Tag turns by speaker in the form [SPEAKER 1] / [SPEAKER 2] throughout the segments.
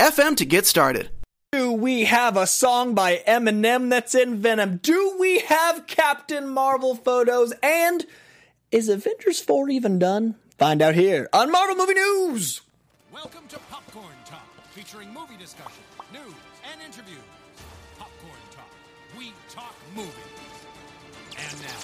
[SPEAKER 1] anchor.fm FM to get started.
[SPEAKER 2] Do we have a song by Eminem that's in Venom? Do we have Captain Marvel photos? And is Avengers 4 even done? Find out here on Marvel Movie News.
[SPEAKER 3] Welcome to Popcorn Talk, featuring movie discussion, news, and interviews. Popcorn Talk, we talk movies. And now,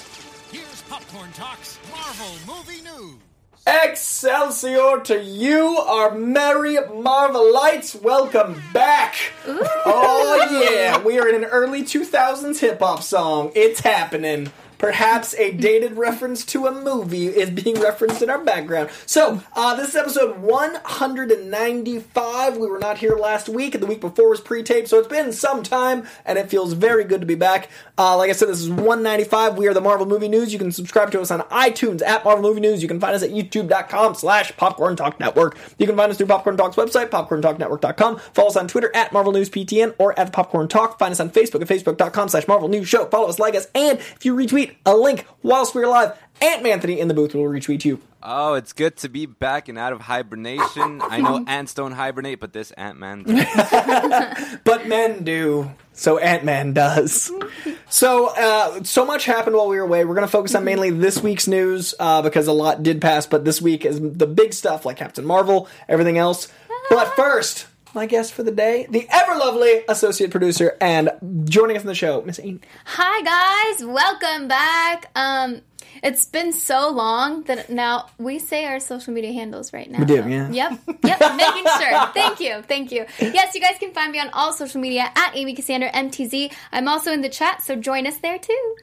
[SPEAKER 3] here's Popcorn Talk's Marvel Movie News.
[SPEAKER 2] Excelsior to you, our merry Marvelites. Welcome back. Ooh. Oh, yeah. We are in an early 2000s hip hop song. It's happening. Perhaps a dated reference to a movie is being referenced in our background. So, uh, this is episode 195. We were not here last week, and the week before was pre taped, so it's been some time, and it feels very good to be back. Uh, like I said, this is 195. We are the Marvel Movie News. You can subscribe to us on iTunes at Marvel Movie News. You can find us at youtube.com slash Popcorn Talk Network. You can find us through Popcorn Talk's website, popcorntalknetwork.com. Follow us on Twitter at Marvel News PTN or at Popcorn Talk. Find us on Facebook at facebook.com slash Marvel News Show. Follow us, like us, and if you retweet a link whilst we're live. Ant Anthony in the booth will retweet you.
[SPEAKER 4] Oh, it's good to be back and out of hibernation. I know ants don't hibernate, but this Ant Man.
[SPEAKER 2] but men do. So Ant Man does. So, uh, so much happened while we were away. We're going to focus on mainly this week's news uh, because a lot did pass. But this week is the big stuff like Captain Marvel, everything else. But first, my guest for the day, the ever lovely associate producer, and joining us on the show, Miss Amy.
[SPEAKER 5] Hi guys, welcome back. Um, it's been so long that now we say our social media handles right now.
[SPEAKER 2] We do, yeah.
[SPEAKER 5] Yep, yep. making sure. Thank you, thank you. Yes, you guys can find me on all social media at Amy Cassandra MTZ. I'm also in the chat, so join us there too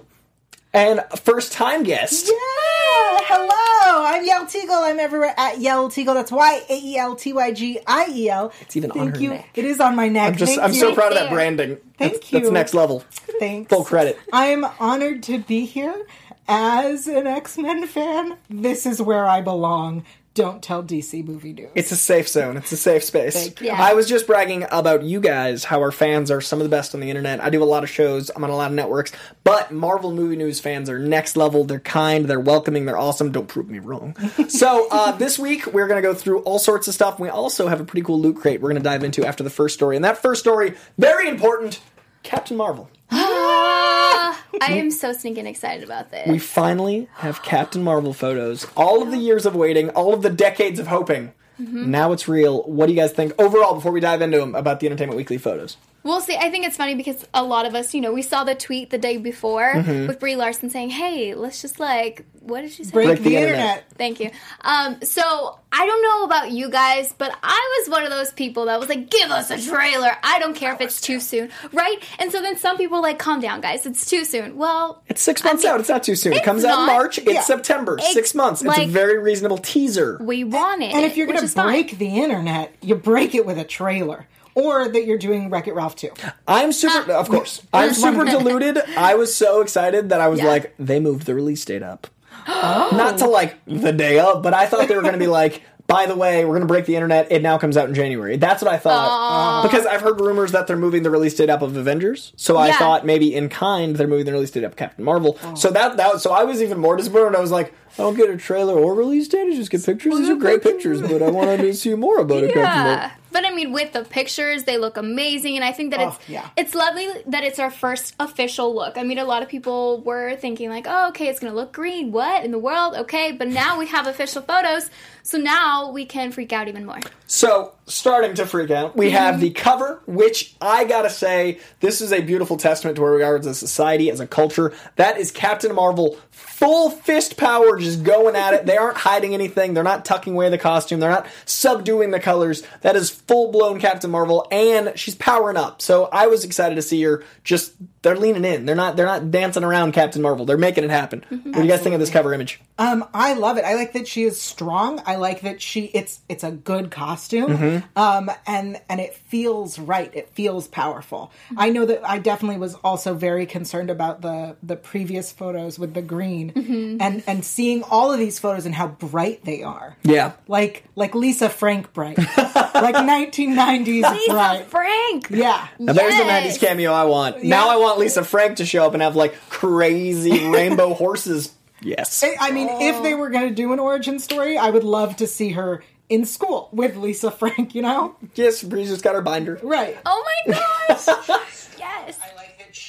[SPEAKER 2] and first time guest.
[SPEAKER 6] Yeah, hello. I'm Yael Tygiel. I'm everywhere at Yael Tygiel. That's Y A E L T Y G I E L.
[SPEAKER 2] It's even
[SPEAKER 6] Thank
[SPEAKER 2] on her
[SPEAKER 6] you.
[SPEAKER 2] neck.
[SPEAKER 6] It is on my neck.
[SPEAKER 2] I'm just.
[SPEAKER 6] Thank
[SPEAKER 2] I'm
[SPEAKER 6] you.
[SPEAKER 2] so proud of that branding.
[SPEAKER 6] Thank
[SPEAKER 2] that's,
[SPEAKER 6] you.
[SPEAKER 2] That's next level.
[SPEAKER 6] Thanks.
[SPEAKER 2] Full credit.
[SPEAKER 6] I am honored to be here as an X Men fan. This is where I belong don't tell DC movie news.
[SPEAKER 2] It's a safe zone. It's a safe space.
[SPEAKER 6] Thank you.
[SPEAKER 5] Yeah.
[SPEAKER 2] I was just bragging about you guys, how our fans are some of the best on the internet. I do a lot of shows. I'm on a lot of networks, but Marvel movie news fans are next level. They're kind. They're welcoming. They're awesome. Don't prove me wrong. so uh, this week we're going to go through all sorts of stuff. We also have a pretty cool loot crate we're going to dive into after the first story, and that first story very important. Captain Marvel.
[SPEAKER 5] Ah, I am so stinking excited about this.
[SPEAKER 2] We finally have Captain Marvel photos. All of the years of waiting, all of the decades of hoping.
[SPEAKER 5] Mm-hmm.
[SPEAKER 2] Now it's real. What do you guys think overall before we dive into them about the Entertainment Weekly photos?
[SPEAKER 5] We'll see. I think it's funny because a lot of us, you know, we saw the tweet the day before
[SPEAKER 2] Mm-hmm.
[SPEAKER 5] with Brie Larson saying, "Hey, let's just like, what did she say?"
[SPEAKER 6] Break,
[SPEAKER 2] Break
[SPEAKER 6] the,
[SPEAKER 2] the
[SPEAKER 6] internet.
[SPEAKER 2] internet.
[SPEAKER 5] Thank you. Um, so I don't know about you guys, but I was one of those people that was like, "Give us a trailer." I don't care if it's too soon, right? And so then some people were like, "Calm down, guys. It's too soon." Well,
[SPEAKER 2] It's six months
[SPEAKER 5] I mean,
[SPEAKER 2] out. It's not too soon. It
[SPEAKER 5] it's
[SPEAKER 2] comes out in
[SPEAKER 5] not.
[SPEAKER 2] March. It's
[SPEAKER 6] Yeah.
[SPEAKER 2] September.
[SPEAKER 5] Ex-
[SPEAKER 2] six months. It's a very reasonable teaser.
[SPEAKER 5] we want it,
[SPEAKER 6] And if you're going
[SPEAKER 5] is
[SPEAKER 6] to
[SPEAKER 5] fine.
[SPEAKER 6] break the internet, you break it with a trailer. Or that you're doing Wreck It Ralph too.
[SPEAKER 2] I'm super, uh, of course, I'm super deluded. I was so excited that I was
[SPEAKER 5] Yeah.
[SPEAKER 2] like, they moved the release date up. Not to like the day of, but I thought they were going to be like by the way, we're going to break the internet. It now comes out in January. That's what I thought. Because I've heard rumors that they're moving the release date up of Avengers. So I
[SPEAKER 5] Yeah.
[SPEAKER 2] thought maybe in kind they're moving the release date up of Captain Marvel. Oh. So that that so I was even more disappointed. when I was like, I don't get a trailer or release date. I just get pictures. These are great pictures, but I wanted to see more about it. Captain Marvel.
[SPEAKER 5] Yeah. But I mean, with the pictures, they look amazing, and I think that
[SPEAKER 6] Oh,
[SPEAKER 5] it's
[SPEAKER 6] yeah.
[SPEAKER 5] it's lovely that it's our first official look. I mean, a lot of people were thinking like, "Oh, okay, it's gonna look green. What in the world?" Okay, but now we have official photos, so now we can freak out even more.
[SPEAKER 2] So, starting to freak out, we have mm-hmm. the cover, which I gotta say, this is a beautiful testament to where we are as a society, as a culture. That is Captain Marvel, full fist power, just going at it. They aren't hiding anything. They're not tucking away the costume. They're not subduing the colors. That is full blown Captain Marvel, and she's powering up. So I was excited to see her. Just they're leaning in. They're not. They're not dancing around Captain Marvel. They're making it happen. What do you guys think of this cover image?
[SPEAKER 6] Um, I love it. I like that she is strong. I like that she it's it's a good costume.
[SPEAKER 2] Mm-hmm.
[SPEAKER 6] Um, and and it feels right. It feels powerful. I know that I definitely was also very concerned about the the previous photos with the green and and seeing all of these photos and how bright they are.
[SPEAKER 2] Yeah.
[SPEAKER 6] Like like Lisa Frank bright. like 1990s
[SPEAKER 5] Lisa
[SPEAKER 6] bright.
[SPEAKER 5] Frank.
[SPEAKER 6] Yeah.
[SPEAKER 2] Now there's the
[SPEAKER 5] Yes.
[SPEAKER 2] 90s cameo I want. Now I want Lisa Frank to show up and have like crazy rainbow horses. Yes.
[SPEAKER 6] I- I mean, if they were going to do an origin story, I would love to see her in school with Lisa Frank, you know?
[SPEAKER 2] Yes, Breeze just got her binder.
[SPEAKER 6] Right.
[SPEAKER 5] Oh my gosh. yes.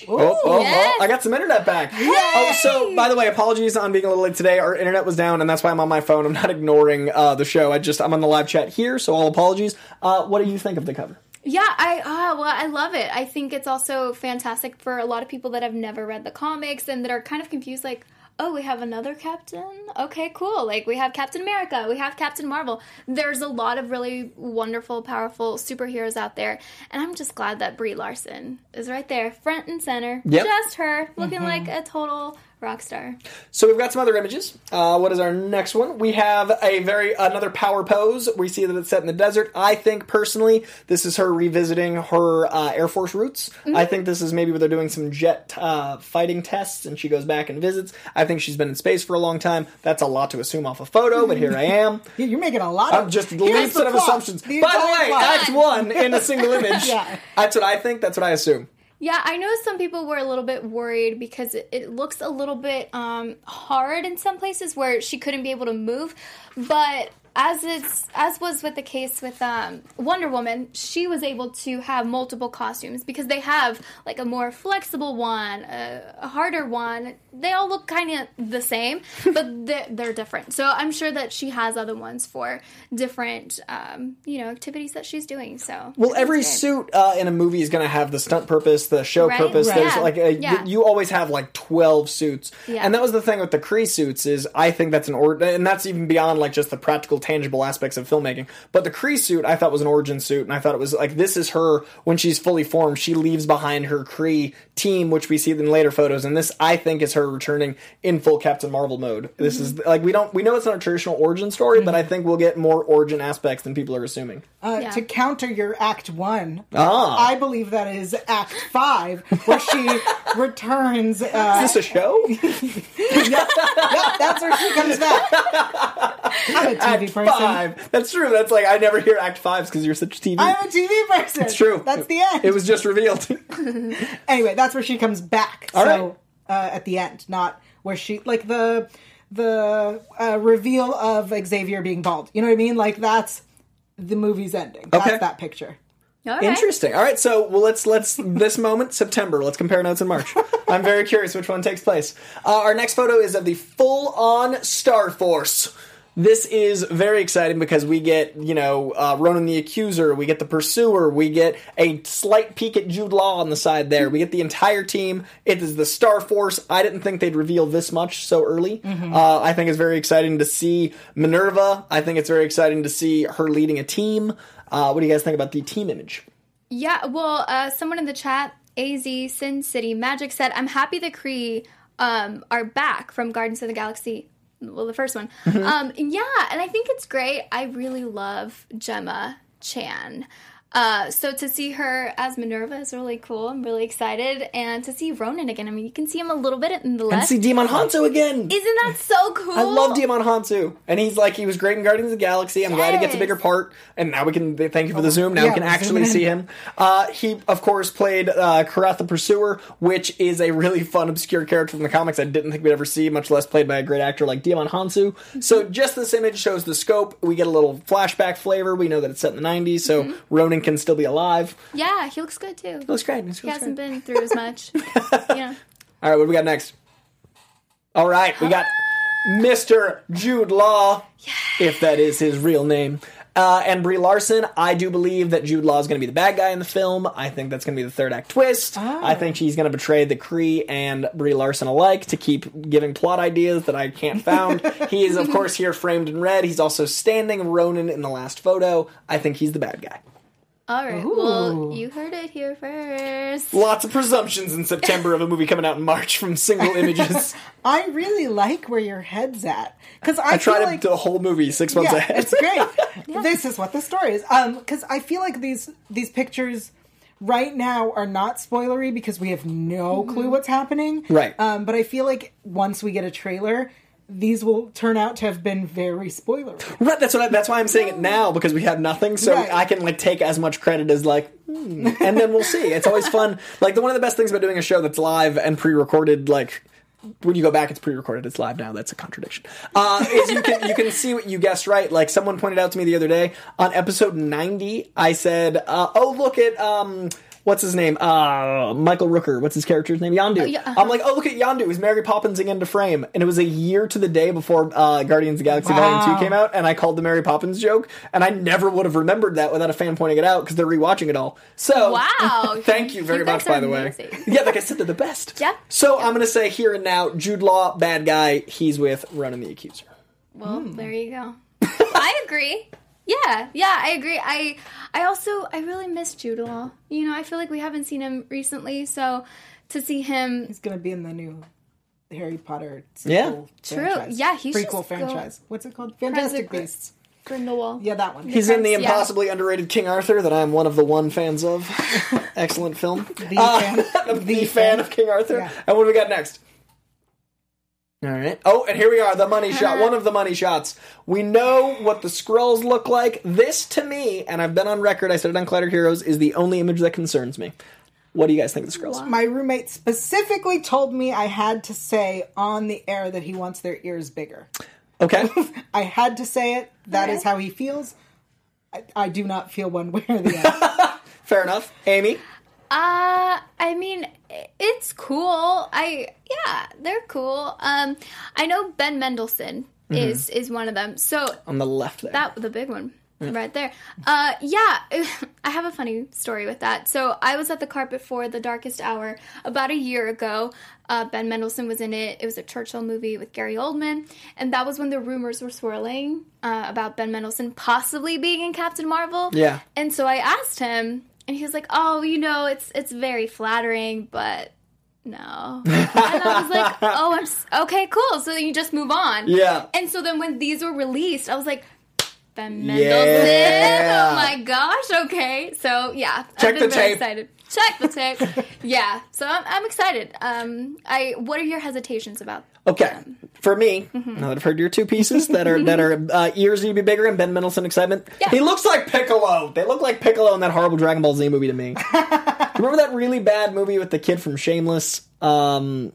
[SPEAKER 2] Oh, oh,
[SPEAKER 5] Yes.
[SPEAKER 2] oh, I got some internet back. Oh, so by the way, apologies on being a little late today. Our internet was down, and that's why I'm on my phone. I'm not ignoring uh, the show. I just I'm on the live chat here, so all apologies. Uh, what do you think of the cover?
[SPEAKER 5] Yeah, I uh, well, I love it. I think it's also fantastic for a lot of people that have never read the comics and that are kind of confused. Like, oh, we have another Captain. Okay, cool. Like we have Captain America, we have Captain Marvel. There's a lot of really wonderful, powerful superheroes out there, and I'm just glad that Brie Larson is right there, front and center.
[SPEAKER 2] Yep.
[SPEAKER 5] Just her, looking mm-hmm. like a total rock star.
[SPEAKER 2] So we've got some other images. Uh, what is our next one? We have a very another power pose. We see that it's set in the desert. I think personally, this is her revisiting her uh, Air Force roots. I think this is maybe where they're doing some jet uh, fighting tests, and she goes back and visits. I think she's been in space for a long time. That's a lot to assume off a photo, but here I am.
[SPEAKER 6] Yeah, you're making a lot of
[SPEAKER 2] I'm
[SPEAKER 6] just
[SPEAKER 2] leaps of assumptions.
[SPEAKER 6] The
[SPEAKER 2] By the way,
[SPEAKER 6] plot.
[SPEAKER 2] Act One in a single image.
[SPEAKER 6] Yeah.
[SPEAKER 2] That's what I think. That's what I assume.
[SPEAKER 5] Yeah, I know some people were a little bit worried because it, it looks a little bit um, hard in some places where she couldn't be able to move. But as it's as was with the case with um, Wonder Woman, she was able to have multiple costumes because they have like a more flexible one, a, a harder one. They all look kind of the same, but they're, they're different. So I'm sure that she has other ones for different, um, you know, activities that she's doing. So
[SPEAKER 2] Well, every
[SPEAKER 5] good.
[SPEAKER 2] suit uh, in a movie is going to have the stunt purpose, the show
[SPEAKER 5] Right,
[SPEAKER 2] purpose.
[SPEAKER 5] right.
[SPEAKER 2] There's
[SPEAKER 5] Yeah,
[SPEAKER 2] like a,
[SPEAKER 5] yeah.
[SPEAKER 2] you, you always have like twelve suits,
[SPEAKER 5] Yeah.
[SPEAKER 2] and that was the thing with the Kree suits. Is I think that's an or, and that's even beyond like just the practical, tangible aspects of filmmaking. But the Kree suit, I thought was an origin suit, and I thought it was like this is her when she's fully formed. She leaves behind her Kree team, which we see in later photos, and this I think is her returning in full Captain Marvel mode. This is
[SPEAKER 5] Mm-hmm.
[SPEAKER 2] like we don't we know it's not a traditional origin story, but I think we'll get more origin aspects than people are assuming.
[SPEAKER 6] Uh,
[SPEAKER 5] Yeah.
[SPEAKER 6] To counter your Act One,
[SPEAKER 2] Ah.
[SPEAKER 6] I believe that is Act Five, where she returns. Uh,
[SPEAKER 2] Is this a show?
[SPEAKER 6] yep, that's where she comes back. I'm a TV person.
[SPEAKER 2] five. That's true. That's like I never hear Act Fives because you're such a TV.
[SPEAKER 6] I'm a TV person.
[SPEAKER 2] it's true.
[SPEAKER 6] That's the end.
[SPEAKER 2] It was just revealed.
[SPEAKER 6] anyway, that's where she comes back.
[SPEAKER 2] All
[SPEAKER 6] so uh, at the end, not where she like the the uh, reveal of Xavier being bald. You know what I mean? Like that's the movie's ending. That's
[SPEAKER 2] Okay.
[SPEAKER 6] that picture.
[SPEAKER 5] All right.
[SPEAKER 2] Interesting. All right, so well, let's let's this moment September. Let's compare notes in March. I'm very curious which one takes place. Uh, our next photo is of the full-on Star Force. This is very exciting because we get, you know, uh, Ronan the Accuser, we get the Pursuer, we get a slight peek at Jude Law on the side there. We get the entire team. It is the Star Force. I didn't think they'd reveal this much so early. Uh, I think it's very exciting to see Minerva. I think it's very exciting to see her leading a team. Uh, what do you guys think about the team image?
[SPEAKER 5] Yeah, well, uh, someone in the chat, AZ Sin City Magic said, "I'm happy the Kree um, are back from Guardians of the Galaxy." Well, the first one. Um, yeah, and I think it's great. I really love Gemma Chan. Uh, so to see her as Minerva is really cool. I'm really excited, and to see Ronan again. I mean, you can see him a little bit in the left.
[SPEAKER 2] And see Djimon Hounsou again.
[SPEAKER 5] Isn't that so cool?
[SPEAKER 2] I love Djimon Hounsou, and he's like he was great in Guardians of the Galaxy. I'm glad he gets a bigger part, and now we can thank you for the zoom. Now
[SPEAKER 6] yeah,
[SPEAKER 2] we can actually see him. Uh, he of course played uh, Korath the Pursuer, which is a really fun obscure character from the comics. I didn't think we'd ever see, much less played by a great actor like Djimon Hounsou. So just this image shows the scope. We get a little flashback flavor. We know that it's set in the 90s, so
[SPEAKER 5] Mm-hmm.
[SPEAKER 2] Ronan can still be alive.
[SPEAKER 5] Yeah, he looks good too.
[SPEAKER 2] Looks great. Looks
[SPEAKER 5] He
[SPEAKER 2] great.
[SPEAKER 5] hasn't been through as much. yeah.
[SPEAKER 2] All right, what do we got next? All right, we got Mr. Jude Law, if that is his real name. Uh, and Brie Larson, I do believe that Jude Law is going to be the bad guy in the film. I think that's going to be the third act twist. I think she's going to betray the Kree and Brie Larson alike to keep giving plot ideas that I can't found. he is, of course, here framed in red. He's also standing Ronan in the last photo. I think he's the bad guy.
[SPEAKER 5] All right. Well, you heard it here first.
[SPEAKER 2] Lots of presumptions in September of a movie coming out in March from single images.
[SPEAKER 6] I really like where your head's at because I,
[SPEAKER 2] I tried
[SPEAKER 6] feel
[SPEAKER 2] to
[SPEAKER 6] like
[SPEAKER 2] do the whole movie six months
[SPEAKER 6] yeah,
[SPEAKER 2] ahead.
[SPEAKER 6] it's great. This is what the story is. Um, because I feel like these these pictures right now are not spoilery because we have no clue what's happening.
[SPEAKER 2] Right.
[SPEAKER 6] Um, but I feel like once we get a trailer, these will turn out to have been very spoilery.
[SPEAKER 2] Right, that's what. I, that's why I'm saying it now because we have nothing, so
[SPEAKER 6] Right.
[SPEAKER 2] I can like take as much credit as like, hmm, and then we'll see. It's always fun. Like the one of the best things about doing a show that's live and pre-recorded, like. When you go back, it's pre-recorded. It's live now. That's a contradiction. Uh, is you can you can see what you guessed right. Like someone pointed out to me the other day on episode ninety, I said, uh, "Oh, look at um, what's his name? Uh, Michael Rooker. What's his character's name? Yondu."
[SPEAKER 5] yeah, uh-huh.
[SPEAKER 2] I'm like, "Oh, look at Yondu. Is Mary Poppins again to frame?" And it was a year to the day before uh, Guardians of the Galaxy Volume Two came out, and I called the Mary Poppins joke, and I never would have remembered that without a fan pointing it out because they're rewatching it all. So,
[SPEAKER 5] Wow.
[SPEAKER 2] thank you very
[SPEAKER 5] You
[SPEAKER 2] much, by the way. Yeah, like I said, they're the best.
[SPEAKER 5] Yeah.
[SPEAKER 2] So I'm gonna say here and now, Jude Law, bad guy. He's with Ronan the Accuser.
[SPEAKER 5] Well, there you go. I agree. Yeah, yeah, I agree. I I also I really miss Jude Law. You know, I feel like we haven't seen him recently, so to see him
[SPEAKER 6] He's gonna be in the new Harry Potter
[SPEAKER 2] Yeah.
[SPEAKER 6] sequel
[SPEAKER 5] True.
[SPEAKER 6] franchise.
[SPEAKER 5] Yeah, he should
[SPEAKER 6] prequel
[SPEAKER 5] go-
[SPEAKER 6] franchise. What's it called? Fantastic
[SPEAKER 5] Gr-
[SPEAKER 6] Beasts.
[SPEAKER 5] Grindelwald.
[SPEAKER 6] Yeah, that one.
[SPEAKER 2] He's in the
[SPEAKER 5] Yeah.
[SPEAKER 2] impossibly underrated King Arthur that I'm one of the one fans of. Excellent film.
[SPEAKER 6] the uh, fan.
[SPEAKER 2] the, fan of King Arthur.
[SPEAKER 6] Yeah.
[SPEAKER 2] And what do we got next? All right. Oh, and here we are, the money shot. One of the money shots. We know what the Skrulls look like. This, to me, and I've been on record, I said it on Collider Heroes, is the only image that concerns me. What do you guys think of the Skrulls?
[SPEAKER 6] My roommate specifically told me I had to say on the air that he wants their ears bigger.
[SPEAKER 2] Okay.
[SPEAKER 6] I had to say it. That is
[SPEAKER 5] Okay.
[SPEAKER 6] how he feels. I, I do not feel one way or the other.
[SPEAKER 2] Fair enough. Amy?
[SPEAKER 5] Uh, I mean, it's cool. I yeah, they're cool. Um, I know Ben Mendelsohn is is one of them. So
[SPEAKER 2] On the left there.
[SPEAKER 5] that the big one right there. Uh, yeah, I have a funny story with that. So I was at the carpet for The Darkest Hour about a year ago. Uh, ben Mendelsohn was in it. It was a Churchill movie with Gary Oldman, and that was when the rumors were swirling uh, about Ben Mendelsohn possibly being in Captain Marvel.
[SPEAKER 2] Yeah.
[SPEAKER 5] And so I asked him, and he was like, "Oh, you know, it's it's very flattering, but." No. And I was like, oh, I'm s- okay, cool. So then you just move on.
[SPEAKER 2] Yeah.
[SPEAKER 5] And so then when these were released, I was like, Ben
[SPEAKER 2] Yeah.
[SPEAKER 5] Mendelsohn. Oh my gosh. Okay. So yeah,
[SPEAKER 2] Check
[SPEAKER 5] I've been
[SPEAKER 2] the
[SPEAKER 5] very
[SPEAKER 2] tape.
[SPEAKER 5] excited. Check the tape. yeah. So I'm, I'm excited. Um, I what are your hesitations about?
[SPEAKER 2] Okay, for me,
[SPEAKER 5] Mm-hmm.
[SPEAKER 2] now that I've heard your two pieces that are that are uh, ears need to be bigger and Ben Mendelsohn excitement.
[SPEAKER 5] Yeah.
[SPEAKER 2] He looks like Piccolo. They look like Piccolo in that horrible Dragon Ball Z movie to me. Remember that really bad movie with the kid from Shameless? Um,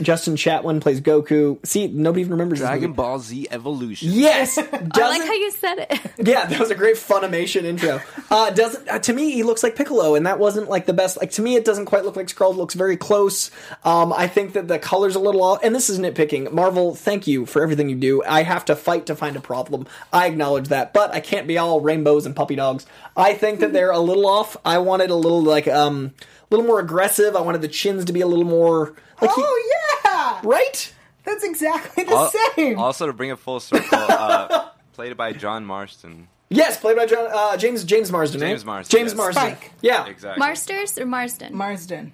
[SPEAKER 2] Justin Chatwin plays Goku. See, nobody even remembers this
[SPEAKER 4] Dragon
[SPEAKER 2] movie.
[SPEAKER 4] Ball Z Evolution.
[SPEAKER 2] Yes,
[SPEAKER 5] I like how you said it.
[SPEAKER 2] yeah, that was a great Funimation intro. Uh, doesn't uh, to me he looks like Piccolo, and that wasn't like the best. Like to me, it doesn't quite look like Skrull. Looks very close. Um, I think that the colors a little off, and this is nitpicking. Marvel, thank you for everything you do. I have to fight to find a problem. I acknowledge that, but I can't be all rainbows and puppy dogs. I think that they're a little off. I wanted a little like um, a little more aggressive. I wanted the chins to be a little more like he-
[SPEAKER 6] oh yeah,
[SPEAKER 2] right.
[SPEAKER 6] that's exactly the
[SPEAKER 4] Al-
[SPEAKER 6] same.
[SPEAKER 4] Also, to bring it full circle, uh, played by John Marston.
[SPEAKER 2] Yes, played by John, uh, James James Marsden.
[SPEAKER 4] James
[SPEAKER 2] right?
[SPEAKER 4] Marsden,
[SPEAKER 2] James
[SPEAKER 4] yes.
[SPEAKER 2] Marsden.
[SPEAKER 6] Spike.
[SPEAKER 2] Yeah,
[SPEAKER 4] Exactly.
[SPEAKER 5] Marsters or Marsden?
[SPEAKER 6] Marsden.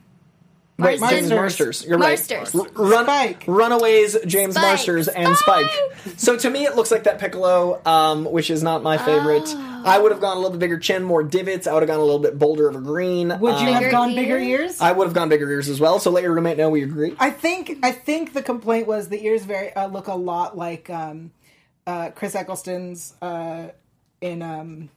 [SPEAKER 2] Wait,
[SPEAKER 5] Marston.
[SPEAKER 2] James Marsters. You're right.
[SPEAKER 5] Marsters.
[SPEAKER 2] R- Run,
[SPEAKER 6] Spike.
[SPEAKER 2] Runaways, James
[SPEAKER 5] Spike.
[SPEAKER 2] Marsters, and Spike. So to me, it looks like that Piccolo, um, which is not my favorite.
[SPEAKER 5] Oh.
[SPEAKER 2] I would have gone a little bit bigger chin, more divots. I would have gone a little bit bolder of a green.
[SPEAKER 6] Would you
[SPEAKER 2] Um,
[SPEAKER 6] have
[SPEAKER 5] Bigger
[SPEAKER 6] gone bigger
[SPEAKER 5] ears?
[SPEAKER 6] ears?
[SPEAKER 2] I would have gone bigger ears as well. So let your roommate know we agree.
[SPEAKER 6] I think I think the complaint was the ears very uh, look a lot like um, uh, Chris Eccleston's uh, in um,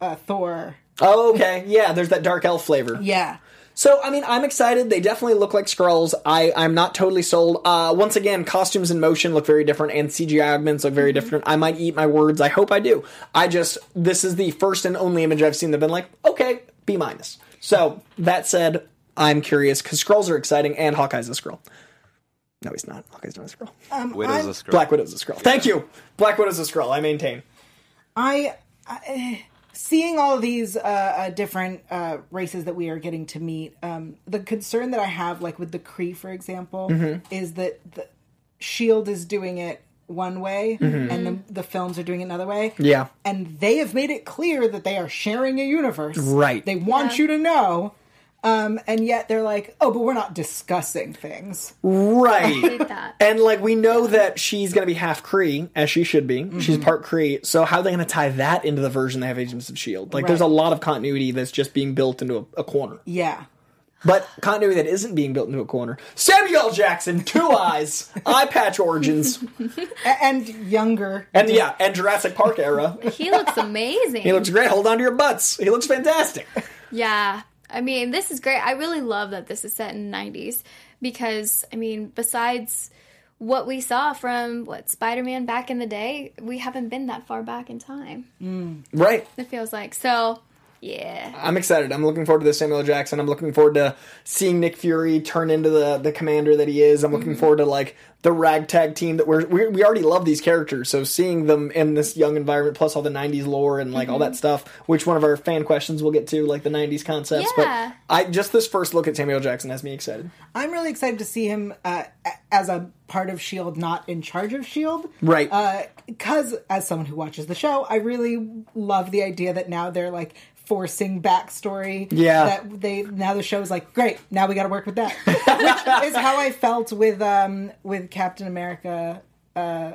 [SPEAKER 6] uh, Thor.
[SPEAKER 2] Oh, okay. Yeah, there's that dark elf flavor.
[SPEAKER 6] Yeah,
[SPEAKER 2] So, I mean, I'm excited. They definitely look like Skrulls. I, I'm not totally sold. Uh, once again, costumes in motion look very different, and CGI augments look very mm-hmm. different. I might eat my words. I hope I do. I just, this is the first and only image I've seen that have been like, okay, B minus. So, that said, I'm curious, because Skrulls are exciting, and Hawkeye's a Skrull. No, he's not. Hawkeye's not a Skrull.
[SPEAKER 4] Um, Widow's a Skrull.
[SPEAKER 2] Black Widow's a Skrull. Thank you. Black Widow's a Skrull. I maintain.
[SPEAKER 6] I, I eh. Seeing all of these uh, uh, different uh, races that we are getting to meet. Um, the concern that I have, like with the Kree, for example,
[SPEAKER 2] Mm-hmm.
[SPEAKER 6] is that the Shield is doing it one way, and the, the films are doing it another way.
[SPEAKER 2] Mm-hmm. Yeah.
[SPEAKER 6] and they have made it clear that they are sharing a universe.
[SPEAKER 2] Right.
[SPEAKER 6] They want
[SPEAKER 5] Yeah.
[SPEAKER 6] you to know. Um, and yet they're like, oh, but we're not discussing things.
[SPEAKER 2] Right.
[SPEAKER 5] hate that.
[SPEAKER 2] And like we know that she's going to be half Kree, as she should be. She's
[SPEAKER 6] Mm-hmm.
[SPEAKER 2] part Kree. So how are they going to tie that into the version they have Agents of Shield? Like, there's a lot of continuity that's just being built into a, a corner.
[SPEAKER 6] Yeah.
[SPEAKER 2] But continuity that isn't being built into a corner. Samuel L. Jackson, two eyes, eye patch origins,
[SPEAKER 6] and younger.
[SPEAKER 2] and yeah, and Jurassic Park era.
[SPEAKER 5] He looks amazing.
[SPEAKER 2] He looks great. Hold on to your butts. He looks fantastic.
[SPEAKER 5] Yeah. I mean, this is great. I really love that this is set in the 90s because, I mean, besides what we saw from what Spider-Man back in the day, we haven't been that far back in time. Mm.
[SPEAKER 2] Right.
[SPEAKER 5] It feels like. So, yeah.
[SPEAKER 2] I'm excited. I'm looking forward to the Samuel Jackson. I'm looking forward to seeing Nick Fury turn into the the commander that he is. I'm looking mm-hmm. forward to like the ragtag team that we're we, we already love these characters. So seeing them in this young environment, plus all the '90s lore and like all that mm-hmm. stuff, which one of our fan questions we'll get to, like the '90s concepts.
[SPEAKER 5] Yeah.
[SPEAKER 2] But I just this first look at Samuel Jackson has me excited.
[SPEAKER 6] I'm really excited to see him uh, as a part of Shield, not in charge of Shield.
[SPEAKER 2] Right.
[SPEAKER 6] Uh, because as someone who watches the show, I really love the idea that now they're like forcing backstory.
[SPEAKER 2] Yeah.
[SPEAKER 6] That they now the show is like great. Now we got to work with that, which is how I felt with um with Captain America. Uh,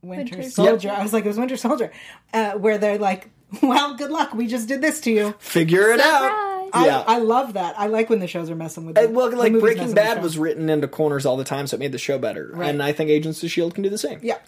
[SPEAKER 6] Winter,
[SPEAKER 5] Winter
[SPEAKER 6] Soldier.
[SPEAKER 2] Yep.
[SPEAKER 6] I was like, it was Winter Soldier, uh, where they're like, "Well, good luck. We just did this to you."
[SPEAKER 2] Figure it out.
[SPEAKER 6] I,
[SPEAKER 2] Yeah.
[SPEAKER 6] I love that. I like when the shows are messing with. The,
[SPEAKER 2] And, well,
[SPEAKER 6] the
[SPEAKER 2] like Breaking Bad was written into corners all the time, so it made the show better. And I think Agents of Shield can do the same.
[SPEAKER 6] Yeah.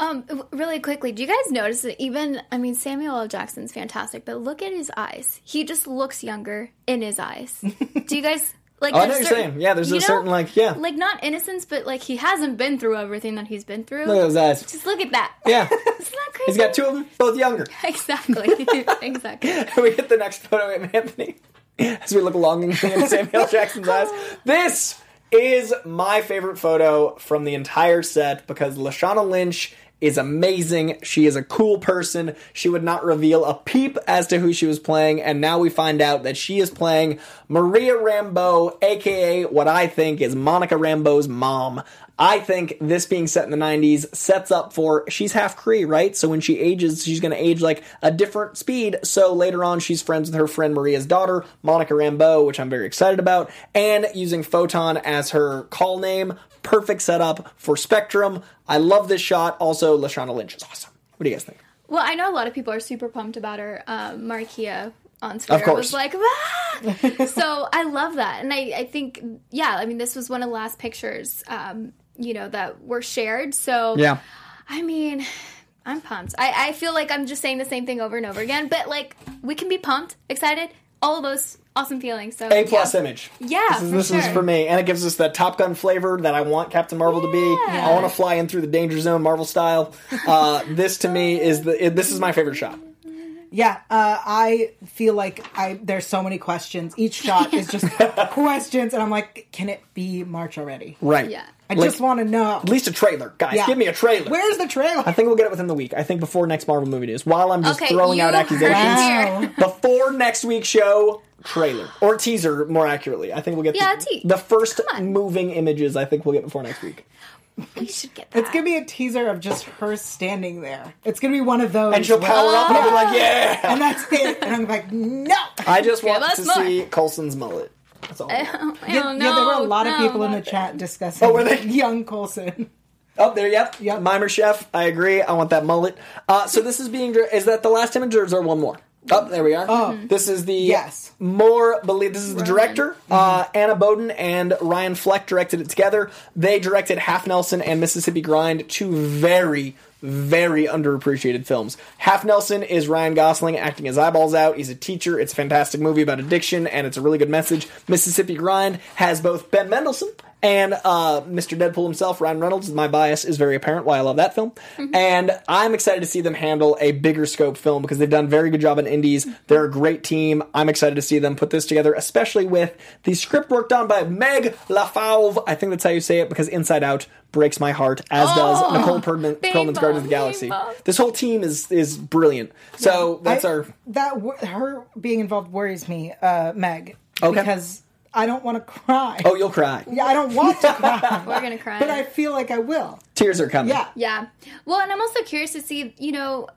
[SPEAKER 5] Um, really quickly, do you guys notice that even, I mean, Samuel L. Jackson's fantastic, but look at his eyes. He just looks younger in his eyes. do you guys, like,
[SPEAKER 2] Oh, I know what you're saying. Yeah, there's a certain, like, yeah.
[SPEAKER 5] Like, not innocence, but like, he hasn't been through everything that he's been through.
[SPEAKER 2] Look at those eyes.
[SPEAKER 5] Just look at that.
[SPEAKER 2] Yeah.
[SPEAKER 5] Isn't that crazy?
[SPEAKER 2] He's got two of them, both younger.
[SPEAKER 5] Exactly. exactly.
[SPEAKER 2] we get the next photo of Anthony as we look longingly in Samuel L. Jackson's eyes. This is my favorite photo from the entire set because Lashana Lynch is amazing. She is a cool person. She would not reveal a peep as to who she was playing, and now we find out that she is playing Maria Rambeau, aka what I think is Monica Rambeau's mom. I think this being set in the 90s sets up for she's half Cree, right? So when she ages, she's going to age like a different speed. So later on, she's friends with her friend Maria's daughter, Monica Rambeau, which I'm very excited about, and using Photon as her call name. Perfect setup for Spectrum. I love this shot. Also, Lashana Lynch is awesome. What do you guys think?
[SPEAKER 5] Well, I know a lot of people are super pumped about her. Um, Markia on Twitter
[SPEAKER 2] course.
[SPEAKER 5] was like, ah! so I love that, and I, I think, yeah, I mean, this was one of the last pictures, um, you know, that were shared. So yeah, I mean, I'm pumped. I, I feel like I'm just saying the same thing over and over again, but like we can be pumped, excited, all of those awesome feelings. So
[SPEAKER 2] A plus
[SPEAKER 5] yeah.
[SPEAKER 2] image.
[SPEAKER 5] Yeah,
[SPEAKER 2] this, is,
[SPEAKER 5] for
[SPEAKER 2] this is for me, and it gives us that Top Gun flavor that I want Captain Marvel to be. I want to fly in through the danger zone, Marvel style. Uh, this to me is the it, this is my favorite shot.
[SPEAKER 6] Yeah, uh, I feel like I there's so many questions. Each shot is just questions, and I'm like, can it be March already?
[SPEAKER 2] Right.
[SPEAKER 5] Yeah.
[SPEAKER 6] I
[SPEAKER 2] Like,
[SPEAKER 6] just want to know.
[SPEAKER 2] at least a trailer, guys.
[SPEAKER 6] Yeah.
[SPEAKER 2] Give me a trailer.
[SPEAKER 6] Where's the trailer?
[SPEAKER 2] I think we'll get it within the week. I think before next Marvel movie news. While I'm just
[SPEAKER 5] Okay,
[SPEAKER 2] throwing out accusations,
[SPEAKER 5] it here.
[SPEAKER 2] before next week's show, trailer or teaser, more accurately. I think we'll get
[SPEAKER 5] Yeah,
[SPEAKER 2] the,
[SPEAKER 5] te-
[SPEAKER 2] the first moving images. I think we'll get before next week,
[SPEAKER 5] We should get that.
[SPEAKER 6] It's gonna be a teaser of just her standing there. It's gonna be one of those,
[SPEAKER 2] and she'll
[SPEAKER 6] where-
[SPEAKER 2] power up and I'll be like, "Yeah!"
[SPEAKER 6] and that's it. And I'm like, no.
[SPEAKER 2] I just want
[SPEAKER 5] us
[SPEAKER 2] to
[SPEAKER 5] more.
[SPEAKER 2] see Coulson's mullet. That's all.
[SPEAKER 5] I
[SPEAKER 6] Yeah,
[SPEAKER 5] don't
[SPEAKER 6] yeah, there were a lot of
[SPEAKER 5] No,
[SPEAKER 6] people in the
[SPEAKER 5] not
[SPEAKER 6] chat discussing
[SPEAKER 2] Oh, were they?
[SPEAKER 6] young Coulson.
[SPEAKER 2] Oh, there, yep.
[SPEAKER 6] Yep.
[SPEAKER 2] Mimer Chef, I agree. I want that mullet. Uh, so this is being, dir- is that the last image or is there one more? Oh, there we are.
[SPEAKER 6] Oh.
[SPEAKER 2] This is the
[SPEAKER 6] Yes.
[SPEAKER 2] More believe. This is the director, uh, Anna Boden and Ryan Fleck directed it together. They directed Half Nelson and Mississippi Grind, two very, very underappreciated films. Half Nelson is Ryan Gosling acting his eyeballs out. He's a teacher. It's a fantastic movie about addiction, and it's a really good message. Mississippi Grind has both Ben Mendelsohn and uh, Mr. Deadpool himself, Ryan Reynolds. My bias is very apparent why I love that film. And I'm excited to see them handle a bigger scope film because they've done a very good job in indies. They're a great team. I'm excited to see them put this together, especially with the script worked on by Meg LaFauve. I think that's how you say it because Inside Out breaks my heart, as does
[SPEAKER 5] Oh,
[SPEAKER 2] Nicole Perlman, Perlman's Guardians of the Galaxy. This whole team is is brilliant. So that's
[SPEAKER 6] I-
[SPEAKER 2] our.
[SPEAKER 6] that her being involved worries me, uh, Meg.
[SPEAKER 2] Okay.
[SPEAKER 6] Because I don't want to cry.
[SPEAKER 2] Oh, you'll cry.
[SPEAKER 6] yeah, I don't want to cry,
[SPEAKER 5] We're gonna cry.
[SPEAKER 6] but I feel like I will.
[SPEAKER 2] Tears are coming.
[SPEAKER 6] Yeah.
[SPEAKER 5] Yeah. Well, and I'm also curious to see, you know,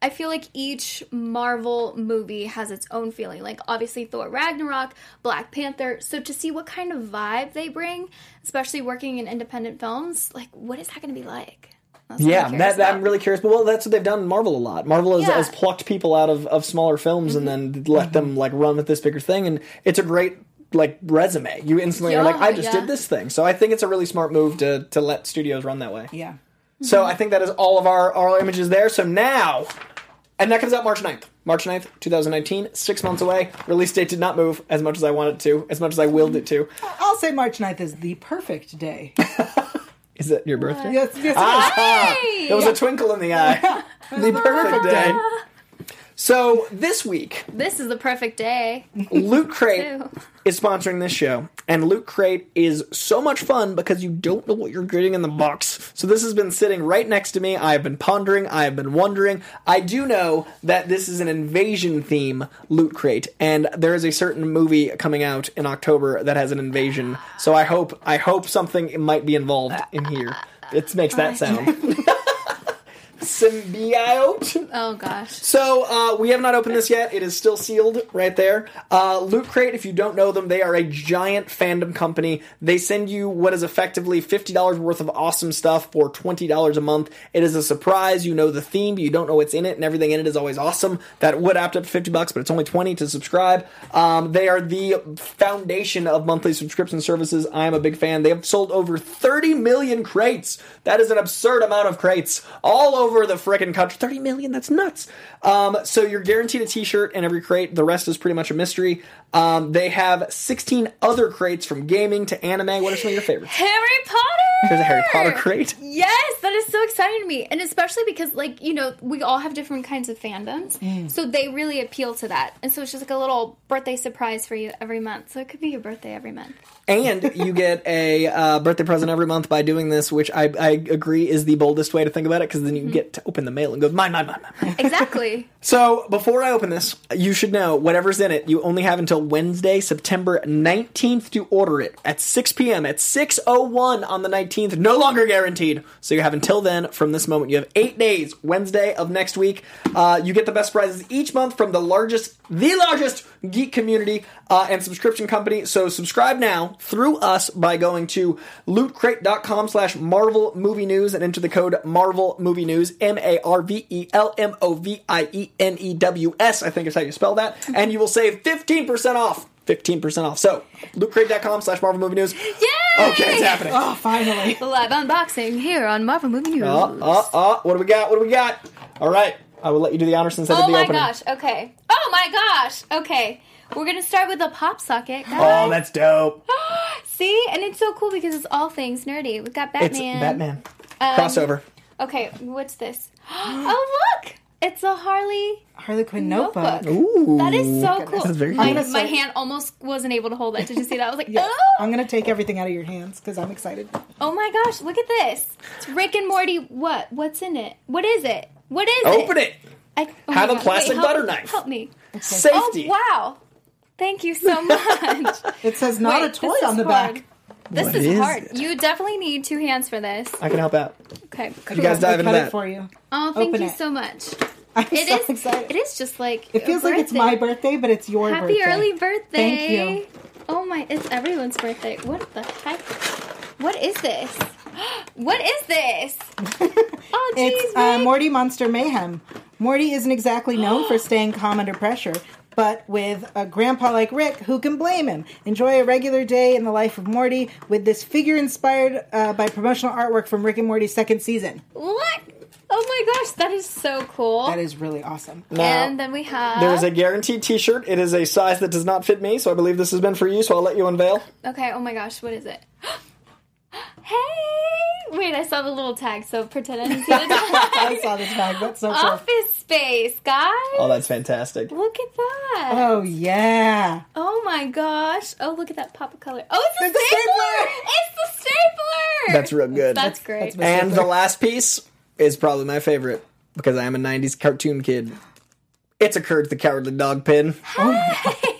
[SPEAKER 5] I feel like each Marvel movie has its own feeling. Like, obviously, Thor Ragnarok, Black Panther. So, to see what kind of vibe they bring, especially working in independent films, like, what is that going to be like? That's
[SPEAKER 2] Yeah,
[SPEAKER 5] I'm curious
[SPEAKER 2] that, that I'm really curious. But well, that's what they've done in Marvel a lot. Marvel has,
[SPEAKER 5] Yeah. Mm-hmm.
[SPEAKER 2] has plucked people out of, of smaller films and then let them like run with this bigger thing, and it's a great like resume. You instantly are like, I just
[SPEAKER 5] yeah.
[SPEAKER 2] did this thing. So I think it's a really smart move to to let studios run that way.
[SPEAKER 6] Yeah.
[SPEAKER 2] So I think that is all of our our images there. So now, and that comes out March 9th. March 9th, 2019, six months away. Release date did not move as much as I wanted to, as much as I willed it to.
[SPEAKER 6] I'll say March 9th is the perfect day.
[SPEAKER 2] Is it your birthday?
[SPEAKER 6] yes, yes, it is.
[SPEAKER 2] Ah,
[SPEAKER 5] Hey!
[SPEAKER 2] there was a twinkle in the eye. the perfect day. So this week,
[SPEAKER 5] This is the perfect day.
[SPEAKER 2] Loot Crate
[SPEAKER 5] Ew.
[SPEAKER 2] is sponsoring this show, and Loot Crate is so much fun because you don't know what you're getting in the box. So this has been sitting right next to me. I have been pondering. I have been wondering. I do know that this is an invasion theme Loot Crate, and there is a certain movie coming out in October that has an invasion. So I hope I hope something might be involved in here. It makes that sound. Symbiote.
[SPEAKER 5] Oh, gosh.
[SPEAKER 2] So uh, we have not opened this yet. It is still sealed right there. Uh, Loot Crate, if you don't know them, they are a giant fandom company. They send you what is effectively fifty dollars worth of awesome stuff for twenty dollars a month. It is a surprise. You know the theme, but you don't know what's in it, and everything in it is always awesome. That would add up to fifty bucks, but it's only twenty to subscribe. Um, they are the foundation of monthly subscription services. I am a big fan. They have sold over thirty million crates. That is an absurd amount of crates all over the frickin' country. Thirty million. That's nuts. Um, so you're guaranteed a T-shirt in every crate. The rest is pretty much a mystery. Um, they have 16 other crates from gaming to anime. What are some of your favorites?
[SPEAKER 5] Harry Potter!
[SPEAKER 2] There's a Harry Potter crate.
[SPEAKER 5] Yes, that is so exciting to me. And especially because, like, you know, we all have different kinds of fandoms.
[SPEAKER 2] Mm.
[SPEAKER 5] So they really appeal to that. And so it's just like a little birthday surprise for you every month. So it could be your birthday every month.
[SPEAKER 2] And you get a uh, birthday present every month by doing this, which I, I agree is the boldest way to think about it because then you get to open the mail and go, mine, mine, mine, mine.
[SPEAKER 5] Exactly.
[SPEAKER 2] So before I open this, you should know whatever's in it. You only have until Wednesday, September 19th to order it at 6 p.m. at 6:01 on the 19th. No longer guaranteed. So you have until then. From this moment, you have eight days. Wednesday of next week, uh, you get the best prizes each month from the largest, the largest geek community uh, and subscription company. So subscribe now through us by going to lootcrate.com slash Marvel Movie News and enter the code Marvel Movie News M A R V E L M O V I E N E W S. I think is how you spell that, and you will save fifteen percent off. 15% off. So, lootcrate.com slash Marvel Movie News.
[SPEAKER 5] Yay!
[SPEAKER 2] Okay, it's happening.
[SPEAKER 6] Oh, finally.
[SPEAKER 5] Live unboxing here on Marvel Movie News.
[SPEAKER 2] Uh, uh, uh, what do we got? What do we got? All right. I will let you do the honor since I did
[SPEAKER 5] oh
[SPEAKER 2] the
[SPEAKER 5] my gosh. Okay. Oh my gosh. Okay. We're going to start with a pop socket.
[SPEAKER 2] Oh, that's dope.
[SPEAKER 5] See? And it's so cool because it's all things nerdy. We've got
[SPEAKER 2] It's
[SPEAKER 5] Batman.
[SPEAKER 2] Batman.
[SPEAKER 5] Um,
[SPEAKER 2] Crossover.
[SPEAKER 5] Okay, what's this? oh, look! It's a Harley
[SPEAKER 6] Harley Quinn
[SPEAKER 5] notebook.
[SPEAKER 6] notebook.
[SPEAKER 2] Ooh.
[SPEAKER 5] That is so cool.
[SPEAKER 2] That's very
[SPEAKER 5] my,
[SPEAKER 2] cool.
[SPEAKER 5] my hand almost wasn't able to hold it. Did you see that? I was like,
[SPEAKER 6] Yeah.
[SPEAKER 5] oh!
[SPEAKER 6] I'm going to take everything out of your hands because I'm excited.
[SPEAKER 5] Oh my gosh, look at this. It's Rick and Morty. What? What's in it? What is it? What is it?
[SPEAKER 2] Open it.
[SPEAKER 5] I, oh
[SPEAKER 2] Have a plastic
[SPEAKER 5] Wait, help-
[SPEAKER 2] butter knife.
[SPEAKER 5] Help me.
[SPEAKER 2] Safety.
[SPEAKER 5] Oh, wow. Thank you so much.
[SPEAKER 6] It says not
[SPEAKER 5] Wait,
[SPEAKER 6] a toy on the
[SPEAKER 5] hard.
[SPEAKER 6] back.
[SPEAKER 5] This
[SPEAKER 2] What
[SPEAKER 5] is,
[SPEAKER 2] is
[SPEAKER 5] hard.
[SPEAKER 2] it?
[SPEAKER 5] You definitely need two hands for this.
[SPEAKER 2] I can help out.
[SPEAKER 5] Okay.
[SPEAKER 2] Could you guys
[SPEAKER 6] I
[SPEAKER 2] dive into
[SPEAKER 6] cut
[SPEAKER 2] that?
[SPEAKER 6] it for you.
[SPEAKER 5] Oh, thank
[SPEAKER 6] Open
[SPEAKER 5] you
[SPEAKER 6] it.
[SPEAKER 5] so much.
[SPEAKER 6] I'm
[SPEAKER 5] It
[SPEAKER 6] so
[SPEAKER 5] is.
[SPEAKER 6] excited.
[SPEAKER 5] It is just like
[SPEAKER 6] It feels
[SPEAKER 5] a
[SPEAKER 6] like it's my birthday, but it's your
[SPEAKER 5] Happy
[SPEAKER 6] birthday.
[SPEAKER 5] early birthday!
[SPEAKER 6] Thank you.
[SPEAKER 5] Oh my, it's everyone's birthday. What the heck? What is this? What is this? Oh, jeez,
[SPEAKER 6] It's uh, Morty Monster Mayhem. Morty isn't exactly known for staying calm under pressure, but with a grandpa like Rick, who can blame him? Enjoy a regular day in the life of Morty with this figure inspired uh, by promotional artwork from Rick and Morty's second season.
[SPEAKER 5] What? Oh my gosh, that is so cool.
[SPEAKER 6] That is really awesome.
[SPEAKER 2] Now,
[SPEAKER 5] and then we have.
[SPEAKER 2] there is a guaranteed T-shirt. It is a size that does not fit me, so I believe this has been for you. So I'll let you unveil.
[SPEAKER 5] Okay, oh my gosh, what is it? hey! Wait, I saw the little tag, so pretend I didn't see the tag.
[SPEAKER 6] I saw the tag. That's so cool.
[SPEAKER 5] Office space, guys.
[SPEAKER 2] Oh, that's fantastic.
[SPEAKER 5] Look at that.
[SPEAKER 6] Oh yeah.
[SPEAKER 5] Oh my gosh. Oh, look at that pop of color. Oh, it's the
[SPEAKER 6] It's the
[SPEAKER 5] stapler! It's the stapler!
[SPEAKER 2] That's real good.
[SPEAKER 5] That's great.
[SPEAKER 6] that's
[SPEAKER 2] And the last piece is probably my favorite because I am a '90s cartoon kid. It's a Courage the Cowardly Dog pin.
[SPEAKER 5] Hey!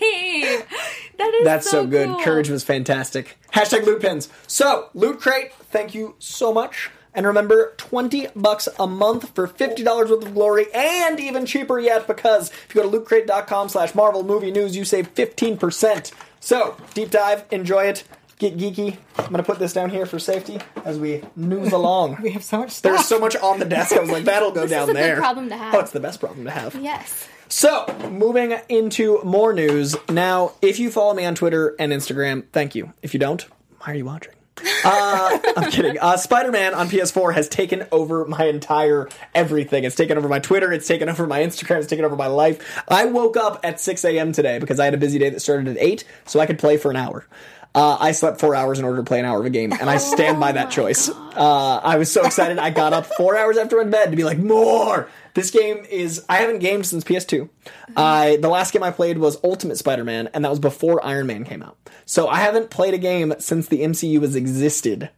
[SPEAKER 5] That is
[SPEAKER 2] That's so, good.
[SPEAKER 5] cool.
[SPEAKER 2] Courage was fantastic. Hashtag loot pins. So, Loot Crate, thank you so much. And remember, 20 bucks a month for $50 worth of glory, and even cheaper yet, because if you go to lootcrate.com slash Marvel Movie News, you save 15%. So, deep dive, enjoy it, get geeky. I'm going to put this down here for safety as we news along.
[SPEAKER 6] We have so much stuff.
[SPEAKER 2] There's so much on the desk, I was like, that'll go
[SPEAKER 5] This
[SPEAKER 2] down
[SPEAKER 5] is a good
[SPEAKER 2] there.
[SPEAKER 5] problem to have.
[SPEAKER 2] Oh, it's the best problem to have.
[SPEAKER 5] Yes.
[SPEAKER 2] So, moving into more news. Now, if you follow me on Twitter and Instagram, thank you. If you don't, why are you watching? Uh, I'm kidding. Uh, Spider Man on PS4 has taken over my entire everything. It's taken over my Twitter, it's taken over my Instagram, it's taken over my life. I woke up at 6 a.m. today because I had a busy day that started at 8, so I could play for an hour. Uh, I slept four hours in order to play an hour of a game, and I stand by that choice. Uh, I was so excited. I got up four hours after I went to bed to be like, more! This game is. I haven't gamed since PS2. I the last game I played was Ultimate Spider-Man, and that was before Iron Man came out. So I haven't played a game since the MCU has existed,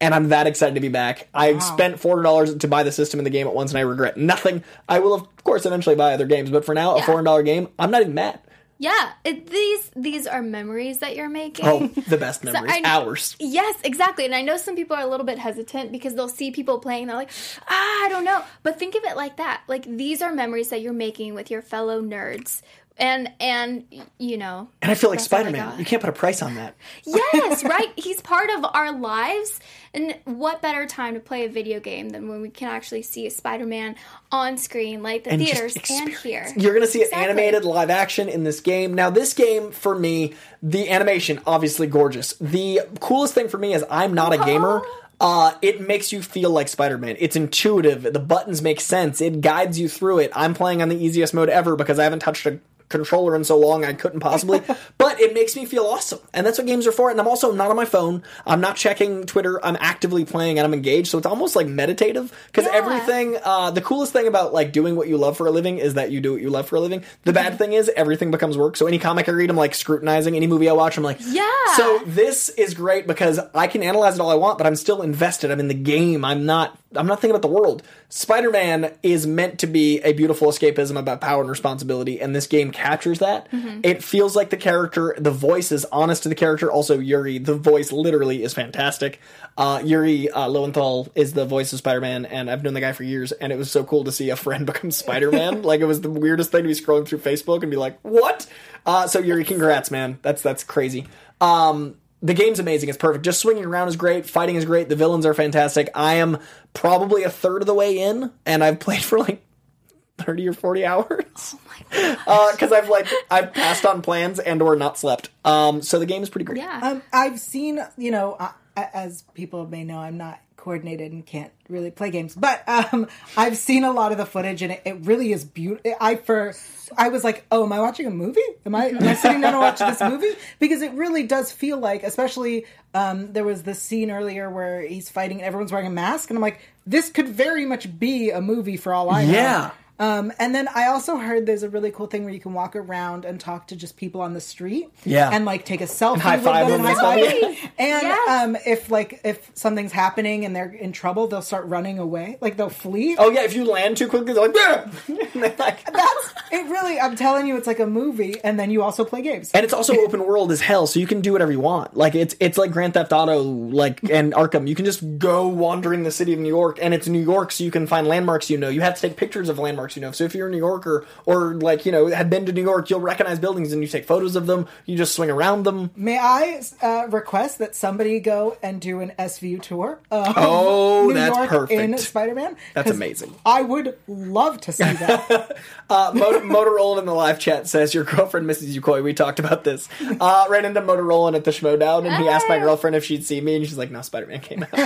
[SPEAKER 2] and I'm that excited to be back. I spent four dollars to buy the system and the game at once, and I regret nothing. I will of course eventually buy other games, but for now, a
[SPEAKER 5] Yeah.
[SPEAKER 2] four hundred dollar game, I'm not even mad.
[SPEAKER 5] Yeah, it, these these are memories that you're making.
[SPEAKER 2] Oh, the best memories,
[SPEAKER 5] I-
[SPEAKER 2] hours.
[SPEAKER 5] Yes, exactly. And I know some people are a little bit hesitant because they'll see people playing. They're like, ah, I don't know. But think of it like that. Like these are memories that you're making with your fellow nerds. And and you know,
[SPEAKER 2] And I feel like
[SPEAKER 5] That's all I
[SPEAKER 2] Spider Man. You can't put a price on that.
[SPEAKER 5] yes, right. He's part of our lives. And what better time to play a video game than when we can actually see a Spider-Man on screen, like the
[SPEAKER 2] and
[SPEAKER 5] theaters and here.
[SPEAKER 2] You're going to see
[SPEAKER 5] Exactly.
[SPEAKER 2] animated live action in this game. Now, this game for me, the animation obviously gorgeous. The coolest thing for me is I'm not a gamer. Uh, it makes you feel like Spider-Man. It's intuitive. The buttons make sense. It guides you through it. I'm playing on the easiest mode ever because I haven't touched a controller in so long I couldn't possibly. but it makes me feel awesome. And that's what games are for. And I'm also not on my phone. I'm not checking Twitter. I'm actively playing and I'm engaged. So it's almost like meditative because
[SPEAKER 5] Yeah.
[SPEAKER 2] everything uh, the coolest thing about like doing what you love for a living is that you do what you love for a living. The
[SPEAKER 5] Mm-hmm.
[SPEAKER 2] bad thing is everything becomes work. So any comic I read, I'm like scrutinizing. Any movie I watch, I'm like,
[SPEAKER 5] Yeah.
[SPEAKER 2] So this is great because I can analyze it all I want, but I'm still invested. I'm in the game. I'm not. I'm not thinking about the world. Spider-Man is meant to be a beautiful escapism about power and responsibility, and this game captures that.
[SPEAKER 5] Mm-hmm.
[SPEAKER 2] It feels like the character, the voice is honest to the character. Also, Yuri, the voice literally is fantastic. Uh, Yuri uh, Lowenthal is the voice of Spider-Man, and I've known the guy for years, and it was so cool to see a friend become Spider-Man. like it was the weirdest thing to be scrolling through Facebook and be like, "What?" Uh, so Yuri, congrats, man. That's that's crazy. Um, the game's amazing. It's perfect. Just swinging around is great. Fighting is great. The villains are fantastic. I am probably a third of the way in, and I've played for like 30 or 40 hours. Oh my god. Because I've like, I've passed on plans and or not slept. Um, so the game is pretty great.
[SPEAKER 5] Yeah.
[SPEAKER 6] Um, I've seen, you know, uh, as people may know, I'm not coordinated and can't really play games, but um, I've seen a lot of the footage, and it, it really is beautiful. I for I was like, oh, am I watching a movie? Am I am I sitting down to watch this movie? Because it really does feel like, especially um, there was this scene earlier where he's fighting and everyone's wearing a mask, and I'm like, this could very much be a movie for all I know.
[SPEAKER 2] Yeah.
[SPEAKER 6] Um, and then I also heard there's a really cool thing where you can walk around and talk to just people on the street.
[SPEAKER 2] Yeah.
[SPEAKER 6] And like take a selfie
[SPEAKER 2] high
[SPEAKER 6] with
[SPEAKER 2] five
[SPEAKER 6] them
[SPEAKER 2] them
[SPEAKER 6] and
[SPEAKER 2] and
[SPEAKER 6] high five them. And
[SPEAKER 5] Yes.
[SPEAKER 6] um, if like if something's happening and they're in trouble, they'll start running away. Like they'll flee.
[SPEAKER 2] Oh yeah, if you land too quickly, they're like, yeah. and, they're like-
[SPEAKER 6] That's it. Really, I'm telling you, it's like a movie, and then you also play games.
[SPEAKER 2] and it's also open world as hell, so you can do whatever you want. Like it's it's like Grand Theft Auto, like and Arkham. You can just go wandering the city of New York, and it's New York, so you can find landmarks you know. You have to take pictures of landmarks landmarks you know. So if you're a New Yorker or or like you know have been to New York, you'll recognize buildings and you take photos of them. You just swing around them.
[SPEAKER 6] May I uh, request that somebody go and do an SVU tour? Of
[SPEAKER 2] Oh,
[SPEAKER 6] New
[SPEAKER 2] that's
[SPEAKER 6] York
[SPEAKER 2] perfect.
[SPEAKER 6] in Spider-Man.
[SPEAKER 2] That's amazing.
[SPEAKER 6] I would love to see that.
[SPEAKER 2] Uh, Mot- Motorola in the live chat says your girlfriend misses you, Coy. We talked about this. Uh, ran into Motorola at the Schmoedown, and he asked my girlfriend if she'd see me, and she's like, "No, Spider Man came out."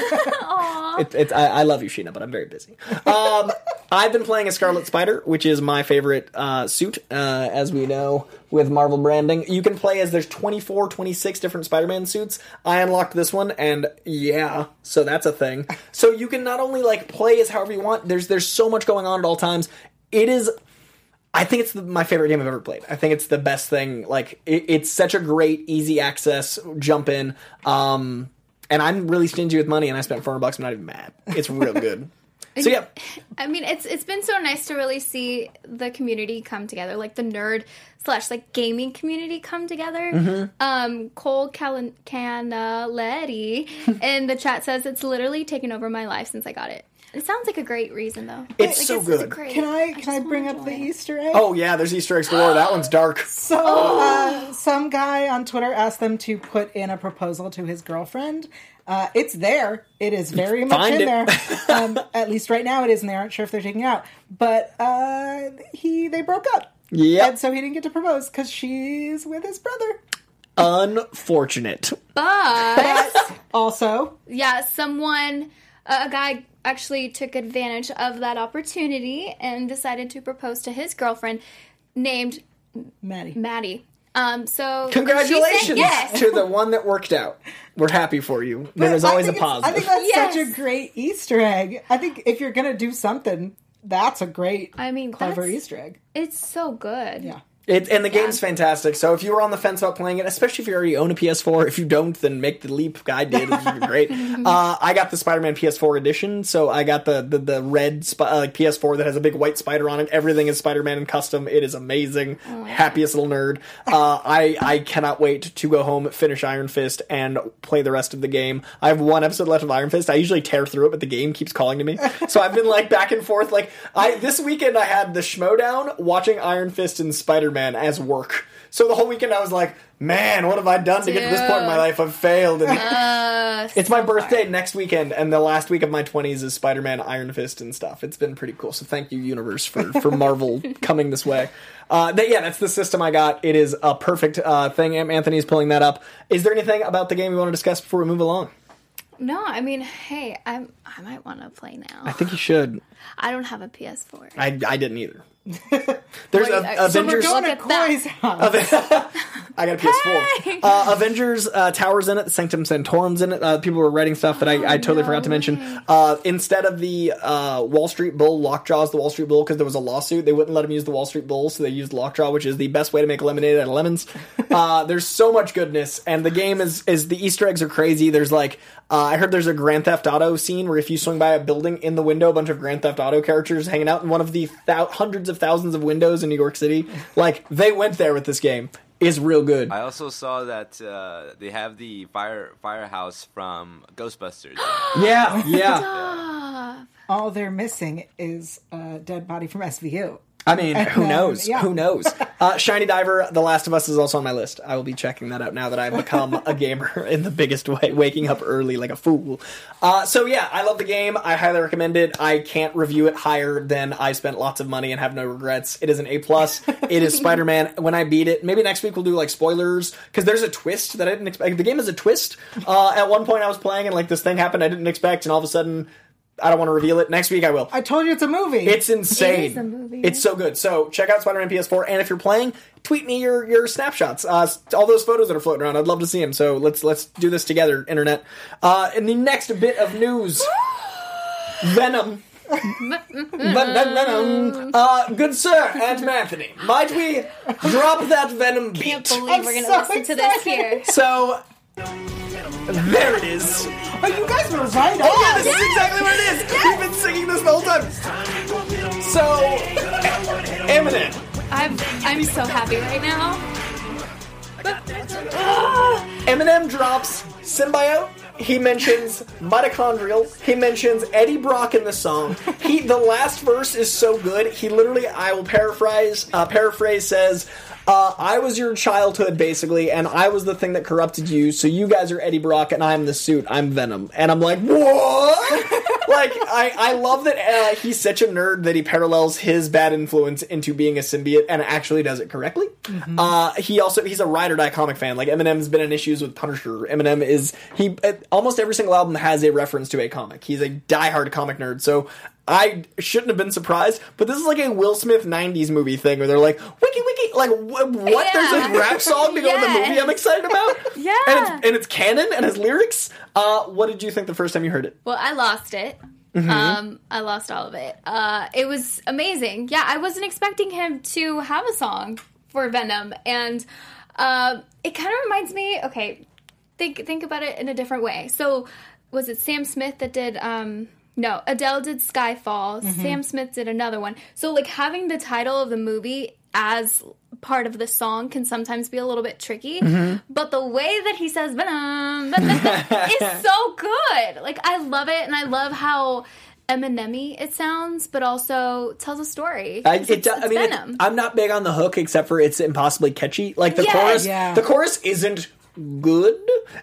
[SPEAKER 2] it, it's, I, I love you, Sheena, but I'm very busy. Um, I've been playing a Scarlet Spider, which is my favorite uh, suit, uh, as we know with Marvel branding. You can play as there's 24, 26 different Spider-Man suits. I unlocked this one, and yeah, so that's a thing. So you can not only like play as however you want. There's there's so much going on at all times. It is I think it's the, my favorite game I've ever played. I think it's the best thing. Like it, it's such a great, easy access jump in. Um, and I'm really stingy with money, and I spent 400 bucks. I'm not even mad. It's real good. so yeah,
[SPEAKER 5] I mean, it's it's been so nice to really see the community come together, like the nerd slash like gaming community come together.
[SPEAKER 2] Mm-hmm.
[SPEAKER 5] Um, Cole Cal- Canaletti in the chat says it's literally taken over my life since I got it. It sounds like a great reason though.
[SPEAKER 2] It's
[SPEAKER 5] Like,
[SPEAKER 2] so
[SPEAKER 5] It's
[SPEAKER 2] good.
[SPEAKER 5] great.
[SPEAKER 6] Can I can
[SPEAKER 5] just
[SPEAKER 6] I bring up the
[SPEAKER 5] it.
[SPEAKER 6] Easter egg?
[SPEAKER 2] Oh yeah, there's Easter eggs galore. That one's dark.
[SPEAKER 6] So, uh, some guy on Twitter asked them to put in a proposal to his girlfriend. Uh, it's there. It is very much
[SPEAKER 2] Find
[SPEAKER 6] in
[SPEAKER 2] it.
[SPEAKER 6] there. Um, at least right now, it is, and they aren't sure if they're taking it out. But uh, he they broke up.
[SPEAKER 2] Yeah.
[SPEAKER 6] And so he didn't get to propose because she's with his brother.
[SPEAKER 2] Unfortunate.
[SPEAKER 5] But
[SPEAKER 6] Also,
[SPEAKER 5] yeah, someone, a a guy actually took advantage of that opportunity and decided to propose to his girlfriend named
[SPEAKER 6] Maddie.
[SPEAKER 5] Maddie. Um, so
[SPEAKER 2] Congratulations
[SPEAKER 5] said yes.
[SPEAKER 2] to the one that worked out. We're happy for you. There is always a positive.
[SPEAKER 6] I think that's
[SPEAKER 5] Yes.
[SPEAKER 6] such a great Easter egg. I think if you're gonna do something, that's a great,
[SPEAKER 5] I mean,
[SPEAKER 6] clever Easter egg.
[SPEAKER 5] It's so good.
[SPEAKER 6] Yeah.
[SPEAKER 2] It, and the game's fantastic. So if you were on the fence about playing it, especially if you already own a PS4, if you don't, then make the leap. I did. It's great. uh, I got the Spider-Man PS4 edition, so I got the the, the red sp- uh, like PS4 that has a big white spider on it. Everything is Spider-Man and custom. It is amazing. Happiest little nerd. Uh, I I cannot wait to go home, finish Iron Fist, and play the rest of the game. I have one episode left of Iron Fist. I usually tear through it, but the game keeps calling to me. so I've been like back and forth. Like I this weekend, I had the Schmoedown watching Iron Fist and Spider-Man as work. So the whole weekend I was like, man, what have I done to get to this point in my life? I've failed. And it's my birthday next weekend, and the last week of my 20s is Spider Man, Iron Fist, and stuff. It's been pretty cool. So thank you, Universe, for, for Marvel coming this way. Uh, that, yeah, that's the system I got. It is a perfect uh, thing. Anthony's pulling that up. Is there anything about the game you want to discuss before we move along?
[SPEAKER 5] No, I mean, hey, I'm I might want to play now.
[SPEAKER 2] I think you should.
[SPEAKER 5] I don't have a PS4.
[SPEAKER 2] I, I didn't either. There's
[SPEAKER 5] Wait,
[SPEAKER 2] a,
[SPEAKER 5] uh, so
[SPEAKER 2] Avengers.
[SPEAKER 6] Going to
[SPEAKER 5] Look at that.
[SPEAKER 6] Corey's house.
[SPEAKER 2] I got a PS4. Uh, Avengers uh, Towers in it. The Sanctum Sanctorum's in it. Uh, people were writing stuff that I, I totally forgot to mention. Uh, instead of the uh, Wall Street Bull, Lockjaw's the Wall Street Bull because there was a lawsuit. They wouldn't let him use the Wall Street Bull, so they used Lockjaw, which is the best way to make lemonade out of lemons. Uh, there's so much goodness, and the game is is the Easter eggs are crazy. There's like uh, I heard there's a Grand Theft Auto scene where if you swing by a building in the window, a bunch of Grand Theft Auto characters hanging out in one of the thou- hundreds of thousands of windows in New York City. Like they went there with this game. Is real good.
[SPEAKER 4] I also saw that uh, they have the fire firehouse from Ghostbusters.
[SPEAKER 2] Yeah, yeah.
[SPEAKER 6] All they're missing is a dead body from SVU.
[SPEAKER 2] I mean, who
[SPEAKER 6] then,
[SPEAKER 2] knows?
[SPEAKER 6] yeah.
[SPEAKER 2] Who knows? Uh, Shiny Diver, The Last of Us is also on my list. I will be checking that out now that I've become a gamer in the biggest way, waking up early like a fool. Uh, so yeah, I love the game. I highly recommend it. I can't review it higher than I spent lots of money and have no regrets. It is an A plus. it is Spider Man. When I beat it, maybe next week we'll do like spoilers because there's a twist that I didn't expect. The game is a twist. Uh, at one point I was playing and like this thing happened I didn't expect, and all of a sudden. I don't want to reveal it. Next week I will.
[SPEAKER 6] I told you it's a movie.
[SPEAKER 2] It's insane.
[SPEAKER 5] It is a movie.
[SPEAKER 2] It's so good. So check out Spider-Man PS4, and if you're playing, tweet me your your snapshots, uh, all those photos that are floating around. I'd love to see them. So let's let's do this together, internet. Uh, in the next bit of news, Venom. Venom. Uh, good sir, Aunt Anthony, might we drop that Venom beat?
[SPEAKER 5] Can't believe
[SPEAKER 6] I'm
[SPEAKER 5] we're gonna
[SPEAKER 6] so
[SPEAKER 5] listen to this here.
[SPEAKER 2] So there it is.
[SPEAKER 6] oh, you guys were right.
[SPEAKER 2] Oh yeah,
[SPEAKER 6] on.
[SPEAKER 2] this is exactly what it is. We've been singing this the whole time. So Eminem.
[SPEAKER 5] I'm I'm so happy right now.
[SPEAKER 2] Eminem drops Symbiote He mentions mitochondrial. He mentions Eddie Brock in the song. He the last verse is so good. He literally, I will paraphrase. Uh, paraphrase says. Uh, I was your childhood, basically, and I was the thing that corrupted you. So you guys are Eddie Brock, and I'm the suit. I'm Venom, and I'm like, what? like, I, I love that uh, he's such a nerd that he parallels his bad influence into being a symbiote, and actually does it correctly. Uh, he also he's a ride or die comic fan. Like Eminem's been in issues with Punisher. Eminem is he almost every single album has a reference to a comic. He's a diehard comic nerd. So. I shouldn't have been surprised, but this is like a Will Smith '90s movie thing where they're like, "Wiki, wiki!" Like, wh- what?
[SPEAKER 5] Yeah.
[SPEAKER 2] There's a rap song to go with the movie I'm excited about.
[SPEAKER 5] Yeah.
[SPEAKER 2] and it's, and it's canon and has lyrics. Uh, what did you think the first time you heard it?
[SPEAKER 5] Well, I lost it.
[SPEAKER 2] Mm-hmm.
[SPEAKER 5] Um, I lost all of it. Uh, it was amazing. Yeah, I wasn't expecting him to have a song for Venom, and uh, it kind of reminds me. Okay, think think about it in a different way. So, was it Sam Smith that did? Um, no, Adele did Skyfall. Sam Smith did another one. So, like having the title of the movie as part of the song can sometimes be a little bit tricky. But the way that he says Venom is so good. Like I love it, and I love how Eminem it sounds, but also tells a story.
[SPEAKER 2] I,
[SPEAKER 5] 'Cause
[SPEAKER 2] it,
[SPEAKER 5] it's,
[SPEAKER 2] I
[SPEAKER 5] it's
[SPEAKER 2] mean, it- I'm not big on the hook, except for it's impossibly catchy. Like the
[SPEAKER 5] Yes.
[SPEAKER 2] chorus,
[SPEAKER 6] Yeah.
[SPEAKER 2] the chorus isn't good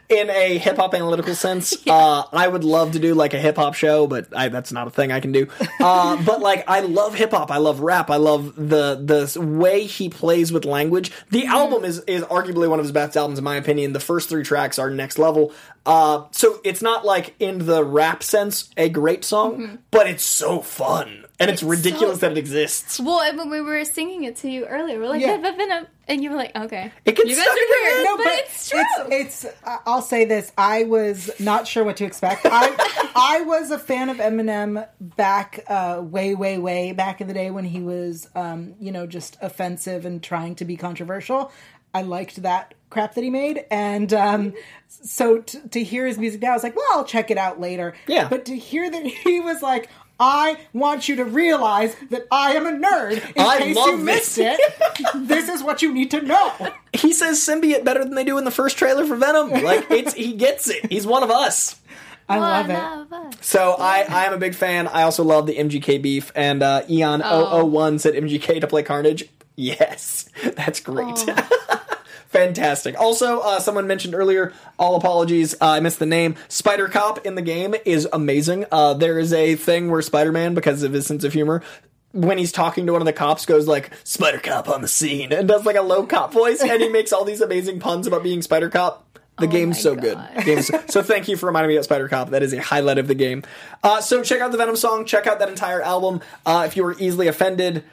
[SPEAKER 2] in a hip hop analytical sense. Uh, I would love to do like a hip hop show, but I, that's not a thing I can do. Uh, but like, I love hip hop. I love rap. I love the the way he plays with language. The
[SPEAKER 5] Mm-hmm.
[SPEAKER 2] album is is arguably one of his best albums in my opinion. The first three tracks are next level. Uh, so it's not like in the rap sense a great song, but it's so fun and it's,
[SPEAKER 5] Mm-hmm. It's
[SPEAKER 2] ridiculous
[SPEAKER 5] so-
[SPEAKER 2] that it exists.
[SPEAKER 5] well, and when we were singing it to you earlier, we're like
[SPEAKER 6] Yeah.
[SPEAKER 5] "Yeah, Venom, and you were like, okay,
[SPEAKER 2] It gets
[SPEAKER 5] you guys
[SPEAKER 2] stuck
[SPEAKER 5] are
[SPEAKER 2] in your
[SPEAKER 5] weird,
[SPEAKER 2] head.
[SPEAKER 6] No,
[SPEAKER 5] but, it's true.
[SPEAKER 6] It's, it's uh, I'll say this. I was not sure what to expect. I I was a fan of Eminem back uh, way, way, way back in the day when he was, um, you know, just offensive and trying to be controversial. I liked that crap that he made, and um, so t- to hear his music now, I was like, well, I'll check it out later.
[SPEAKER 2] Yeah.
[SPEAKER 6] But to hear that he was like. I want you to realize that I am a nerd. In
[SPEAKER 2] I
[SPEAKER 6] case
[SPEAKER 2] love
[SPEAKER 6] you missed it, this is what you need to know.
[SPEAKER 2] he says symbiote better than they do in the first trailer for Venom. Like it's he gets it. He's one of us.
[SPEAKER 6] I love
[SPEAKER 5] One
[SPEAKER 6] it.
[SPEAKER 5] of us.
[SPEAKER 2] So I I am a big fan. I also love the MGK beef and uh Eon
[SPEAKER 5] Oh.
[SPEAKER 2] 001 said MGK to play Carnage. Yes. That's great. Fantastic. Also, uh, someone mentioned earlier, all apologies, uh, I missed the name. Spider Cop in the game is amazing. Uh, there is a thing where Spider Man, because of his sense of humor, when he's talking to one of the cops, goes like "Spider Cop on the scene" and does like a low cop voice, and he makes all these amazing puns about being Spider Cop. The game's so
[SPEAKER 5] God.
[SPEAKER 2] good. Game's so thank you for reminding me about Spider Cop. That is a highlight of the game. Uh, so check out the Venom song. Check out that entire album. Uh, if you were easily offended,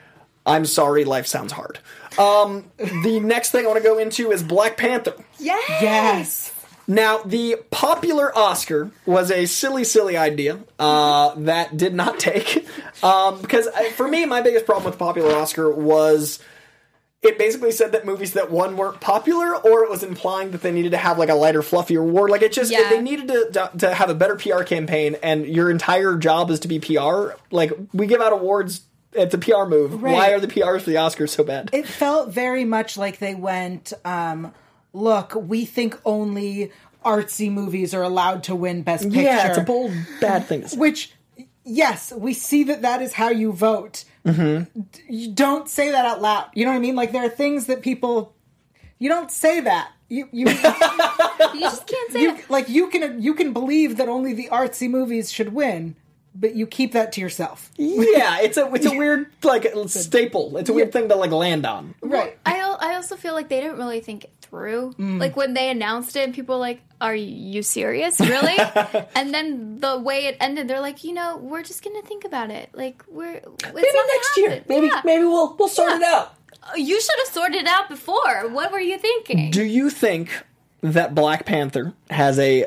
[SPEAKER 2] I'm sorry. Life sounds hard. Um, the next thing I want to go into is Black Panther.
[SPEAKER 6] Yes. Yes.
[SPEAKER 2] Now, the popular Oscar was a silly, silly idea uh, that did not take. Um, because I, for me, my biggest problem with the popular Oscar was it basically said that movies that won weren't popular, or it was implying that they needed to have like a lighter, fluffier award. Like it just
[SPEAKER 5] Yeah.
[SPEAKER 2] they needed to to have a better PR campaign, and your entire job is to be PR. Like we give out awards. It's a PR move. Why are the PRs for the Oscars so bad?
[SPEAKER 6] It felt very much like they went, um, look, we think only artsy movies are allowed to win Best Picture.
[SPEAKER 2] yeah, it's a bold, bad thing to say.
[SPEAKER 6] Which, yes, we see that that is how you vote. Mm-hmm. You don't say that out loud. You know what I mean? Like there are things that people, you don't say that. You you,
[SPEAKER 5] you just can't say
[SPEAKER 6] you
[SPEAKER 5] it.
[SPEAKER 6] like you can you can believe that only the artsy movies should win, but you keep that to yourself.
[SPEAKER 2] yeah, it's a it's a weird like staple. It's a weird thing to like land on.
[SPEAKER 6] Right.
[SPEAKER 5] I, al- I also feel like they didn't really think it through.
[SPEAKER 2] Mm.
[SPEAKER 5] Like when they announced it, people were like, "Are you serious? Really?" and then the way it ended, they're like, "You know, we're just gonna think about it. Like we're it's
[SPEAKER 2] Maybe
[SPEAKER 5] not gonna
[SPEAKER 2] next year.
[SPEAKER 5] happen."
[SPEAKER 2] Maybe
[SPEAKER 5] Yeah.
[SPEAKER 2] maybe we'll we'll sort
[SPEAKER 5] Yeah.
[SPEAKER 2] it out.
[SPEAKER 5] you should have sorted it out before. What were you thinking?
[SPEAKER 2] Do you think that Black Panther has a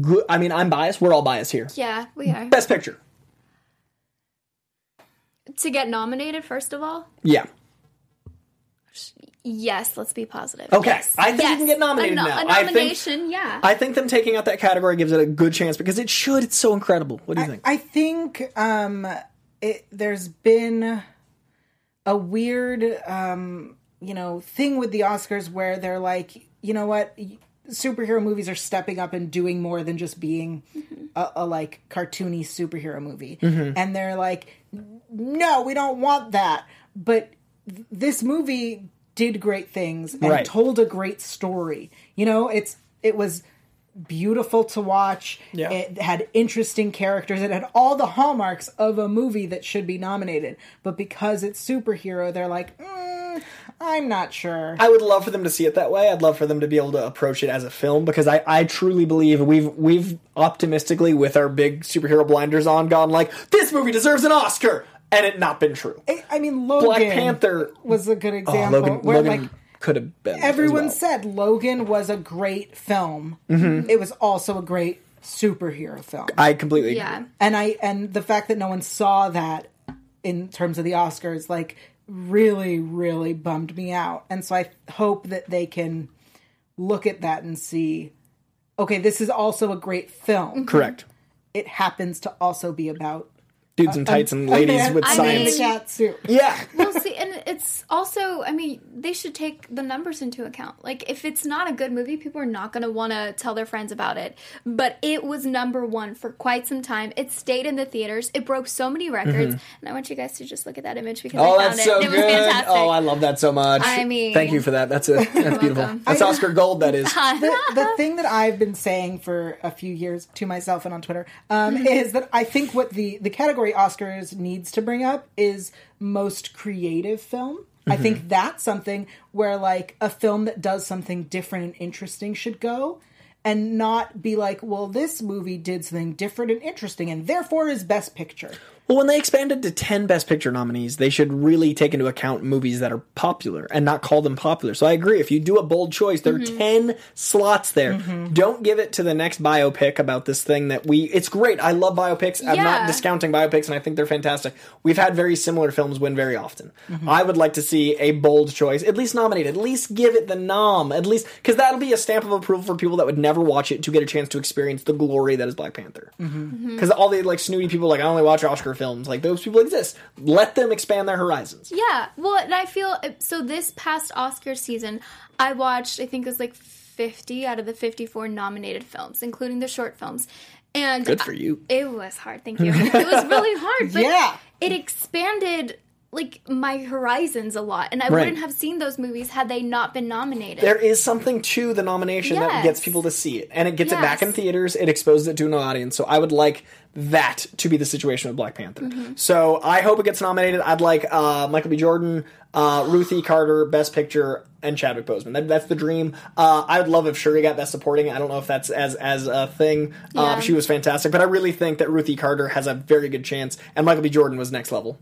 [SPEAKER 2] good? I mean, I'm biased. We're all biased here.
[SPEAKER 5] yeah, we are
[SPEAKER 2] Best Picture.
[SPEAKER 5] To get nominated. First of all,
[SPEAKER 2] Yeah.
[SPEAKER 5] yes. Let's be positive.
[SPEAKER 2] Okay.
[SPEAKER 5] Yes.
[SPEAKER 2] I think you can get nominated
[SPEAKER 5] a, no-
[SPEAKER 2] now.
[SPEAKER 5] A
[SPEAKER 2] I think-
[SPEAKER 5] nomination, yeah.
[SPEAKER 2] I think them taking out that category gives it a good chance because it should. It's so incredible. What do you think?
[SPEAKER 6] I think um, it, there's been a weird, um, you know, thing with the Oscars where they're like, you know what, superhero movies are stepping up and doing more than just being a, a like cartoony superhero movie, and they're like, no, we don't want that. But th- this movie did great things and
[SPEAKER 2] Right.
[SPEAKER 6] told a great story. You know, it's it was beautiful to watch.
[SPEAKER 2] Yeah.
[SPEAKER 6] It had interesting characters. It had all the hallmarks of a movie that should be nominated. But because it's superhero, they're like, mm, I'm not sure.
[SPEAKER 2] I would love for them to see it that way. I'd love for them to be able to approach it as a film because I, I truly believe we've we've optimistically with our big superhero blinders on gone like this movie deserves an Oscar and it not been true.
[SPEAKER 6] I- I mean, Logan
[SPEAKER 2] Black Panther
[SPEAKER 6] was a good
[SPEAKER 2] oh,
[SPEAKER 6] example
[SPEAKER 2] Logan,
[SPEAKER 6] where
[SPEAKER 2] Logan
[SPEAKER 6] like
[SPEAKER 2] could have been. as
[SPEAKER 6] everyone
[SPEAKER 2] well.
[SPEAKER 6] said Logan was a great film.
[SPEAKER 2] Mm-hmm.
[SPEAKER 6] It was also a great superhero film.
[SPEAKER 2] I completely agree.
[SPEAKER 5] Yeah.
[SPEAKER 6] and I and the fact that no one saw that in terms of the Oscars like really really bummed me out. And so I hope that they can look at that and see okay, this is also a great film.
[SPEAKER 2] Correct.
[SPEAKER 6] It happens to also be about
[SPEAKER 2] Dudes in tights and ladies
[SPEAKER 6] man-
[SPEAKER 2] with
[SPEAKER 5] I
[SPEAKER 6] man in a
[SPEAKER 5] mean-
[SPEAKER 2] science.
[SPEAKER 6] suit.
[SPEAKER 2] yeah.
[SPEAKER 5] well, see, and it's also, I mean, they should take the numbers into account. Like, if it's not a good movie, people are not going to want to tell their friends about it. But it was number one for quite some time. It stayed in the theaters. It broke so many records. And I want you guys to just look at that image because
[SPEAKER 2] Mm-hmm. Oh,
[SPEAKER 5] I found
[SPEAKER 2] that's
[SPEAKER 5] it.
[SPEAKER 2] so
[SPEAKER 5] it was
[SPEAKER 2] good.
[SPEAKER 5] fantastic.
[SPEAKER 2] Oh, I love that so much.
[SPEAKER 5] I mean-
[SPEAKER 2] thank you for that. That's a that's beautiful.
[SPEAKER 5] welcome.
[SPEAKER 2] That's Oscar gold. That is.
[SPEAKER 6] the, the thing that I've been saying for a few years to myself and on Twitter um, is that I think what the the category Oscars needs to bring up is most creative film. I think mm-hmm. that's something where like a film that does something different and interesting should go. And not be like, well, this movie did something different and interesting, and therefore is Best Picture.
[SPEAKER 2] Well, when they expanded to 10 Best Picture nominees, they should really take into account movies that are popular and not call them popular. So I agree. If you do a bold choice, there are mm-hmm. 10 slots there. Mm-hmm. Don't give it to the next biopic about this thing that we. It's great. I love biopics. I'm not discounting biopics, and I think they're fantastic. We've had very similar films win very often. Mm-hmm. I would like to see a bold choice, at least nominated, at least give it the nom, at least. Because that'll be a stamp of approval for people that would never watch it to get a chance to experience the glory that is Black Panther because all the like snooty people like I only watch Oscar films like those people exist. Let them expand their horizons.
[SPEAKER 5] Yeah, well, and I feel so. This past Oscar season, I watched. I think it was like fifty out of the fifty-four nominated films, including the short films. And
[SPEAKER 2] Good for you.
[SPEAKER 5] It was hard. Thank you. it was really hard. But
[SPEAKER 6] Yeah.
[SPEAKER 5] it expanded like my horizons a lot, and I
[SPEAKER 2] Right.
[SPEAKER 5] wouldn't have seen those movies had they not been nominated.
[SPEAKER 2] There is something to the nomination that gets people to see it, and it gets it back in theaters. It exposes it to an audience. So I would like that to be the situation with Black Panther. So I hope it gets nominated. I'd like uh, Michael B. Jordan, uh, Ruthie Carter, Best Picture, and Chadwick Boseman. That, that's the dream. Uh, I would love if Shuri got Best Supporting. I don't know if that's as as a thing. Uh,
[SPEAKER 5] Yeah.
[SPEAKER 2] she was fantastic, but I really think that Ruthie Carter has a very good chance, and Michael B. Jordan was next level.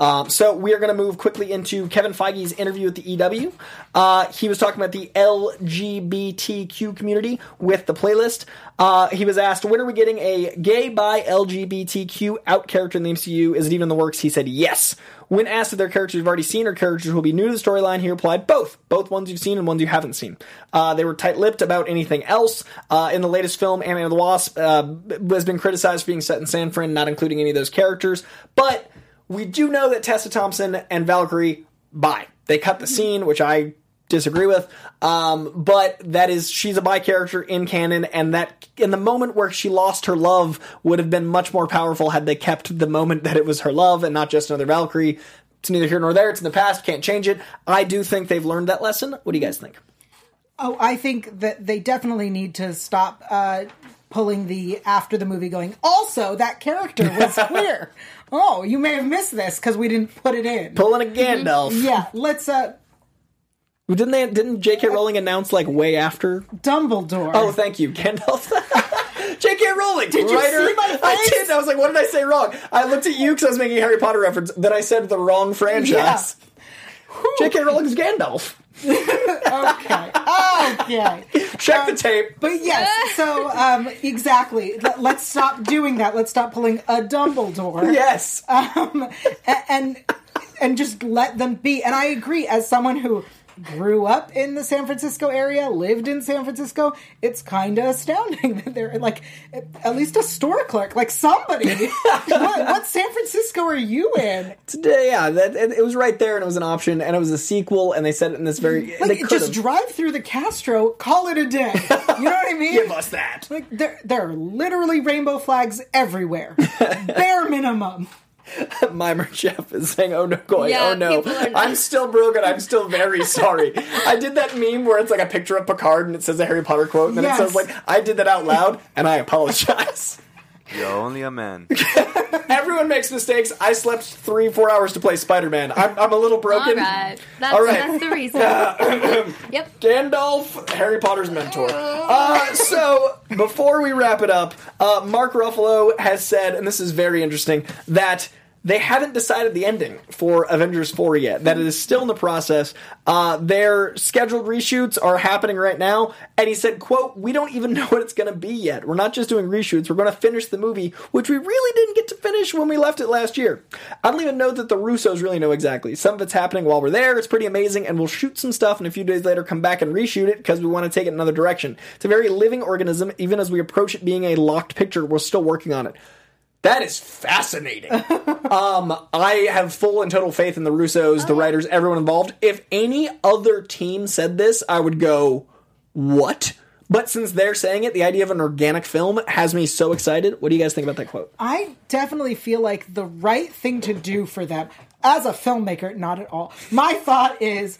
[SPEAKER 2] Um, so we are going to move quickly into Kevin Feige's interview with the EW. Uh, he was talking about the LGBTQ community with the playlist. Uh, he was asked, "When are we getting a gay by LGBTQ out character in the MCU? Is it even in the works?" He said, "Yes." When asked if their characters you've already seen or characters will be new to the storyline, he replied, "Both. Both ones you've seen and ones you haven't seen." Uh, they were tight-lipped about anything else. Uh, in the latest film, Ant-Man and the Wasp uh, has been criticized for being set in San Fran, not including any of those characters, but we do know that Tessa Thompson and Valkyrie bi. They cut the scene, which I disagree with. Um, but that is she's a bi character in canon, and that in the moment where she lost her love would have been much more powerful had they kept the moment that it was her love and not just another Valkyrie. It's neither here nor there. It's in the past. Can't change it. I do think they've learned that lesson. What do you guys think?
[SPEAKER 6] Oh, I think that they definitely need to stop uh, pulling the after the movie going. Also, that character was queer. Oh, you may have missed this because we didn't put it in.
[SPEAKER 2] Pulling a Gandalf.
[SPEAKER 6] yeah, let's uh,
[SPEAKER 2] Didn't they? Didn't J.K. Rowling announce like way after?
[SPEAKER 6] Dumbledore.
[SPEAKER 2] Oh, thank you, Gandalf. J.K. Rowling,
[SPEAKER 6] Did you
[SPEAKER 2] writer.
[SPEAKER 6] see my face?
[SPEAKER 2] I did. I was like, what did I say wrong? I looked at you because I was making a Harry Potter reference. Then I said the wrong franchise. J.K. Rowling's Gandalf.
[SPEAKER 6] okay, okay.
[SPEAKER 2] Check the tape.
[SPEAKER 6] But yes, so um, exactly. Let- Let's stop doing that. Let's stop pulling a Dumbledore.
[SPEAKER 2] Yes.
[SPEAKER 6] um, and and just let them be. And I agree, as someone who grew up in the San Francisco area, lived in San Francisco, it's kind of astounding that they're like at least a store clerk, like somebody. what, what San Francisco are you in?
[SPEAKER 2] Today, yeah, that, it, was right there, and it was an option, and it was a sequel, and they said it in this very.
[SPEAKER 6] Like, just drive through the Castro, call it a day. You know what I mean?
[SPEAKER 2] give us that.
[SPEAKER 6] Like there, there are literally rainbow flags everywhere. Bare minimum.
[SPEAKER 2] Mimer Chef is saying, "Oh no, going, oh,
[SPEAKER 5] Yeah,
[SPEAKER 2] oh no, I'm still broken. I'm still very sorry." I did that meme where it's like a picture of Picard and it says a Harry Potter quote, and then
[SPEAKER 6] Yes.
[SPEAKER 2] it says like, "I did that out loud, and I apologize."
[SPEAKER 4] You're only a man.
[SPEAKER 2] Everyone makes mistakes. I slept three, four hours to play Spider Man. I'm, I'm a little broken.
[SPEAKER 5] right. That's,
[SPEAKER 2] All right.
[SPEAKER 5] that's the reason. yep.
[SPEAKER 2] Gandalf, Harry Potter's mentor. Uh, so, before we wrap it up, uh, Mark Ruffalo has said, and this is very interesting, that they haven't decided the ending for Avengers 4 yet. That it is still in the process. Uh, their scheduled reshoots are happening right now, and he said, quote, we don't even know what it's going to be yet. We're not just doing reshoots, we're going to finish the movie, which we really didn't get to finish when we left it last year. I don't even know that the Russos really know exactly. Some of it's happening while we're there, it's pretty amazing, and we'll shoot some stuff and a few days later come back and reshoot it because we want to take it another direction. It's a very living organism, even as we approach it being a locked picture, we're still working on it. That is fascinating. um, I have full and total faith in the Russos, the writers, everyone involved. If any other team said this, I would go, what? But since they're saying it, the idea of an organic film has me so excited. What do you guys think about that quote?
[SPEAKER 6] I definitely feel like the right thing to do for them as a filmmaker, not at all. My thought is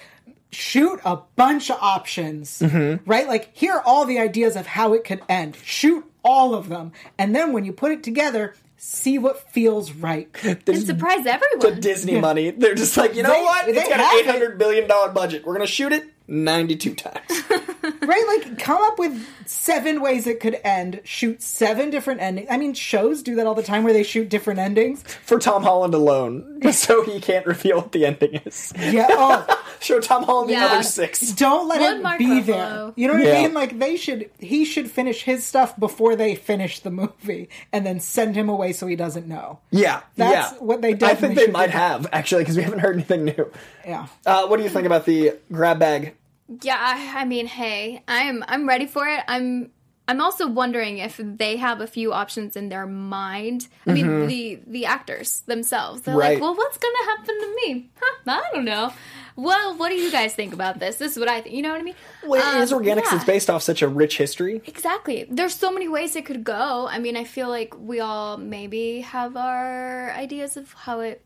[SPEAKER 6] shoot a bunch of options, right? Like, here are all the ideas of how it could end. Shoot all of them. And then when you put it together, see what feels right.
[SPEAKER 5] And surprise
[SPEAKER 2] The
[SPEAKER 5] everyone.
[SPEAKER 2] Disney money. They're just like, you know
[SPEAKER 6] They-
[SPEAKER 2] what?
[SPEAKER 6] they
[SPEAKER 2] It's got
[SPEAKER 6] have
[SPEAKER 2] an eight hundred billion dollar budget. We're gonna shoot it ninety-two times.
[SPEAKER 6] right? Like, come up with seven ways it could end. Shoot seven different endings. I mean, shows do that all the time where they shoot different endings.
[SPEAKER 2] For Tom Holland alone, so he can't reveal what the ending is.
[SPEAKER 6] Yeah. Oh,
[SPEAKER 2] Show Tom Holland
[SPEAKER 5] Yeah.
[SPEAKER 2] the other six.
[SPEAKER 6] don't let
[SPEAKER 5] Blood
[SPEAKER 6] it
[SPEAKER 5] Mark
[SPEAKER 6] be
[SPEAKER 5] Ruffalo.
[SPEAKER 6] there. You know what
[SPEAKER 2] Yeah.
[SPEAKER 6] I mean? Like they should. He should finish his stuff before they finish the movie, and then send him away so he doesn't know.
[SPEAKER 2] Yeah,
[SPEAKER 6] That's
[SPEAKER 2] yeah.
[SPEAKER 6] what they
[SPEAKER 2] I think they might
[SPEAKER 6] do.
[SPEAKER 2] have actually because we haven't heard anything new.
[SPEAKER 6] Yeah.
[SPEAKER 2] Uh, what do you think about the grab bag?
[SPEAKER 5] Yeah, I, mean, hey, I'm I'm ready for it. I'm I'm also wondering if they have a few options in their mind. I mean, the the actors themselves. They're
[SPEAKER 2] Mm-hmm. Right.
[SPEAKER 5] like, well, what's gonna happen to me? Huh, I don't know. Well, what do you guys think about this? This is what I think. You know what I mean?
[SPEAKER 2] Well, it is
[SPEAKER 5] Um,
[SPEAKER 2] organic.
[SPEAKER 5] yeah.
[SPEAKER 2] It's based off such a rich history.
[SPEAKER 5] Exactly. There's so many ways it could go. I mean, I feel like we all maybe have our ideas of how it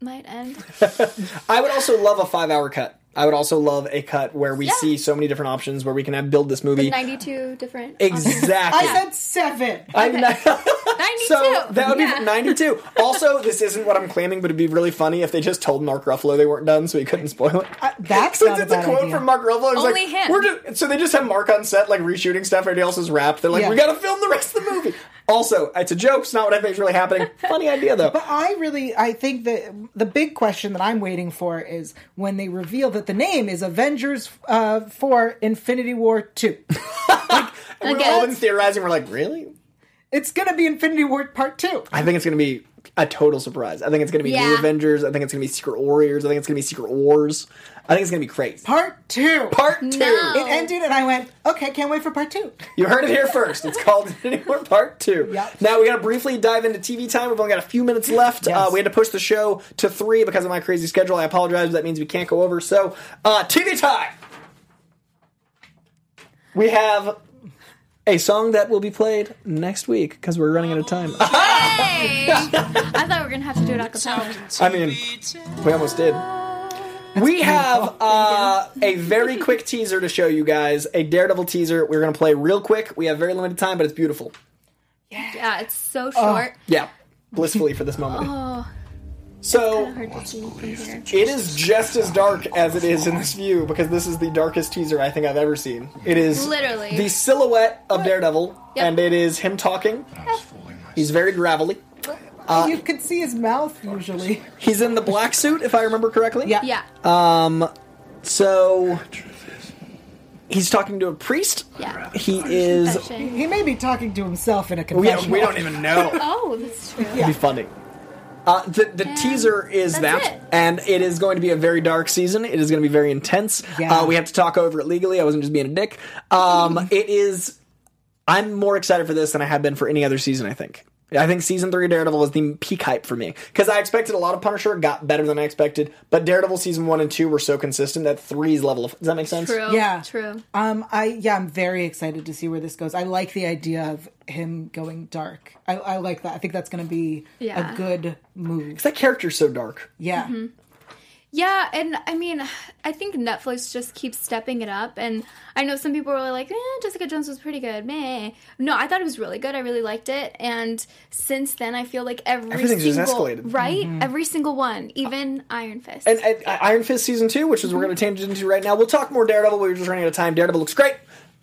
[SPEAKER 5] might end.
[SPEAKER 2] I would also love a five-hour cut. I would also love a cut where we
[SPEAKER 5] Yeah.
[SPEAKER 2] see so many different options where we can have build this movie
[SPEAKER 5] 92 different.
[SPEAKER 2] exactly.
[SPEAKER 6] I said seven.
[SPEAKER 2] I'm not-
[SPEAKER 5] 92.
[SPEAKER 2] so that would
[SPEAKER 5] Yeah.
[SPEAKER 2] be 92. Also, this isn't what I'm claiming, but it'd be really funny if they just told Mark Ruffalo they weren't done, so he couldn't spoil it.
[SPEAKER 6] Uh, that's
[SPEAKER 2] Since
[SPEAKER 6] not a
[SPEAKER 2] it's a
[SPEAKER 6] bad
[SPEAKER 2] quote
[SPEAKER 6] idea.
[SPEAKER 2] from Mark Ruffalo, it's
[SPEAKER 5] Only
[SPEAKER 2] like
[SPEAKER 5] him.
[SPEAKER 2] we're just so they just have Mark on set like reshooting stuff. Everybody else is wrapped. They're like,
[SPEAKER 6] Yeah.
[SPEAKER 2] we got to film the rest of the movie. Also, it's a joke. It's not what I think is really happening. Funny idea though.
[SPEAKER 6] But I really, I think that the big question that I'm waiting for is when they reveal that the name is Avengers uh, for Infinity War 2.
[SPEAKER 2] like,
[SPEAKER 5] We've
[SPEAKER 2] all been theorizing. We're like, really?
[SPEAKER 6] It's going to be Infinity War Part 2.
[SPEAKER 2] I think it's going to be a total surprise. I think it's going to be New Avengers. I think it's going to be Secret Warriors. I think it's going to be Secret Wars. I think it's going to be crazy.
[SPEAKER 6] Part 2.
[SPEAKER 2] Part two.
[SPEAKER 5] No.
[SPEAKER 6] It ended, and I went, okay, can't wait for Part 2.
[SPEAKER 2] You heard it here first. It's called Infinity War Part 2.
[SPEAKER 6] Yep.
[SPEAKER 2] Now we got to briefly dive into TV time. We've only got a few minutes left.
[SPEAKER 6] Yes.
[SPEAKER 2] Uh, we had to push the show to three because of my crazy schedule. I apologize. But that means we can't go over. So, uh, TV time. We have a song that will be played next week because we're running out of time.
[SPEAKER 5] Hey! I thought we were gonna have to do it a cappella.
[SPEAKER 2] I mean, we almost did. We have uh, a very quick teaser to show you guys. A Daredevil teaser. We're going to play real quick. We have very limited time, but it's beautiful.
[SPEAKER 5] Yeah, it's so short.
[SPEAKER 2] Yeah, blissfully for this moment.
[SPEAKER 5] Oh,
[SPEAKER 2] So
[SPEAKER 5] hard to see from here.
[SPEAKER 2] it is just as dark as it is in this view because this is the darkest teaser I think I've ever seen. It is
[SPEAKER 5] Literally.
[SPEAKER 2] the silhouette of Daredevil,
[SPEAKER 5] Yep.
[SPEAKER 2] and it is him talking. He's very gravelly.
[SPEAKER 6] You could see his mouth usually.
[SPEAKER 2] He's in the black suit, if I remember correctly.
[SPEAKER 6] Yeah.
[SPEAKER 5] Yeah.
[SPEAKER 2] Um, So he's talking to a priest.
[SPEAKER 5] Yeah.
[SPEAKER 2] He is.
[SPEAKER 5] Confession.
[SPEAKER 6] He may be talking to himself in a
[SPEAKER 2] We
[SPEAKER 6] confessional.
[SPEAKER 2] don't, we don't even know.
[SPEAKER 5] Oh, that's true.
[SPEAKER 2] It'd be funny. Uh, the the teaser is
[SPEAKER 5] that's
[SPEAKER 2] that,
[SPEAKER 5] it.
[SPEAKER 2] and it is going to be a very dark season. It is going to be very intense.
[SPEAKER 6] Yeah.
[SPEAKER 2] Uh, we have to talk over it legally. I wasn't just being a dick. Um, it is. I'm more excited for this than I have been for any other season. I think. I think season three of Daredevil was the peak hype for me because I expected a lot of Punisher, got better than I expected, but Daredevil season one and two were so consistent that three's level of. Does that make sense?
[SPEAKER 5] True.
[SPEAKER 6] Yeah.
[SPEAKER 5] True.
[SPEAKER 6] Um, I yeah, I'm very excited to see where this goes. I like the idea of him going dark. I, I like that. I think that's going to be
[SPEAKER 5] Yeah.
[SPEAKER 6] a good move.
[SPEAKER 2] That character's so dark.
[SPEAKER 6] Yeah,
[SPEAKER 5] Yeah, and I mean, I think Netflix just keeps stepping it up. And I know some people were like, eh, Jessica Jones was pretty good. Meh. No, I thought it was really good. I really liked it. And since then, I feel like every
[SPEAKER 2] Everything's just
[SPEAKER 5] single
[SPEAKER 2] escalated.
[SPEAKER 5] right, every single one, even Iron Fist.
[SPEAKER 2] And, and uh, Iron Fist season two, which is we're going to tangent into right now. We'll talk more Daredevil. We're just running out of time. Daredevil looks great.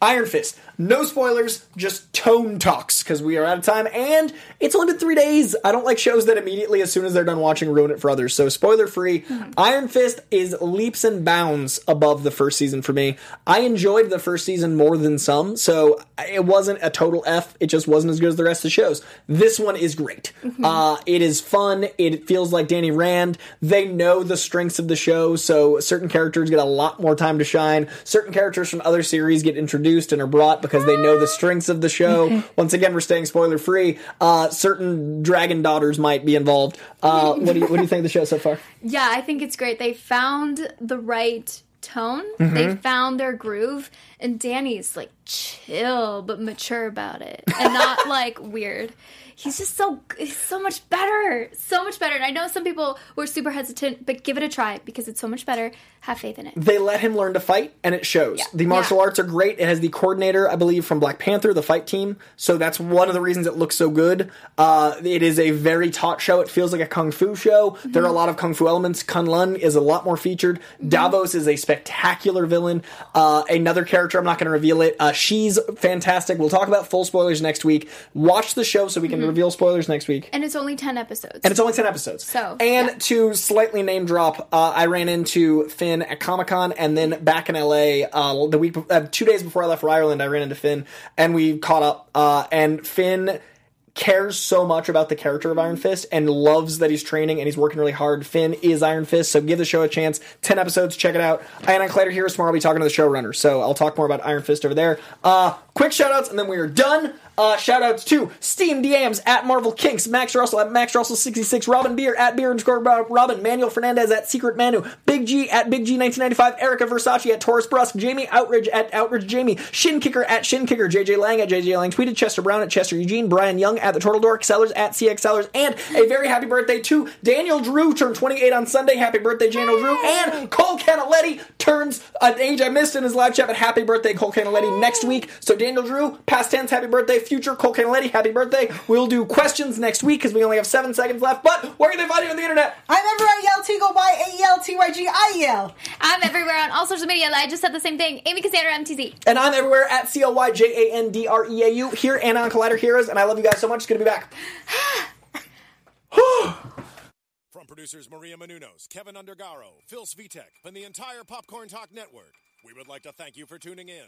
[SPEAKER 2] Iron Fist, no spoilers, just tone talks because we are out of time, and it's only been three days. I don't like shows that immediately, as soon as they're done watching, ruin it for others. So spoiler free. Iron Fist is leaps and bounds above the first season for me. I enjoyed the first season more than some, so it wasn't a total F. It just wasn't as good as the rest of the shows. This one is great. Uh, it is fun. It feels like Danny Rand. They know the strengths of the show, so certain characters get a lot more time to shine. Certain characters from other series get introduced and are brought because they know the strengths of the show. Once again, we're staying spoiler free. Uh, certain dragon daughters might be involved. Uh, what do you what do you think of the show so far?
[SPEAKER 5] yeah, I think it's great. They found the right tone.
[SPEAKER 2] Mm-hmm.
[SPEAKER 5] They found their groove, and Danny's like chill but mature about it, and not like weird. He's just so he's so much better, so much better. And I know some people were super hesitant, but give it a try because it's so much better. Have faith in it.
[SPEAKER 2] they let him learn to fight and it shows
[SPEAKER 5] Yeah.
[SPEAKER 2] the martial
[SPEAKER 5] Yeah.
[SPEAKER 2] arts are great it has the coordinator i believe from black panther the fight team so that's one of the reasons it looks so good uh, it is a very taut show it feels like a kung fu show there are a lot of kung fu elements kun lun is a lot more featured davos is a spectacular villain uh, another character i'm not going to reveal it uh, she's fantastic we'll talk about full spoilers next week watch the show so we can reveal spoilers next week
[SPEAKER 5] And it's only ten episodes.
[SPEAKER 2] and it's only 10 episodes.
[SPEAKER 5] So,
[SPEAKER 2] and
[SPEAKER 5] yeah.
[SPEAKER 2] to slightly name drop, uh, I ran into Finn at Comic Con and then back in LA uh, the week, uh, two days before I left for Ireland, I ran into Finn and we caught up. Uh, and Finn cares so much about the character of Iron Fist and loves that he's training and he's working really hard. Finn is Iron Fist, so give the show a chance. 10 episodes, check it out. I am Collider Heroes tomorrow. I'll be talking to the showrunner, so I'll talk more about Iron Fist over there. Uh, quick shout outs and then we are done. Uh, shout outs to Steam DMs at Marvel Kinks, Max Russell at Max Russell66, Robin Beer at Beer underscore Robin, Manuel Fernandez at Secret Manu, Big G at Big G1995, Erica Versace at Taurus Brusque, Jamie Outridge at Outridge Jamie, Shin Kicker at Shin Kicker, JJ Lang at JJ Lang tweeted, Chester Brown at Chester Eugene, Brian Young at The Turtle Dork, Sellers at CX Sellers, and a very happy birthday to Daniel Drew, turned 28 on Sunday. Happy birthday, Daniel Drew. And Cole Canaletti turns an age I missed in his live chat, but happy birthday, Cole Canaletti, next week. So Daniel Drew, past tense, happy birthday. Future, Cole Canaletti, happy birthday. We'll do questions next week because we only have seven seconds left. But where can they find you on the internet?
[SPEAKER 6] I'm everywhere. Yael Tygiel by A E L T Y G I E L.
[SPEAKER 5] I'm everywhere on all social media. I just said the same thing. Amy Cassandra MTZ.
[SPEAKER 2] And I'm everywhere at C O Y J A N D R E A U here and on Collider Heroes. And I love you guys so much. It's good to be back.
[SPEAKER 3] From producers Maria Menounos, Kevin Undergaro, Phil Svitek, and the entire Popcorn Talk Network, we would like to thank you for tuning in.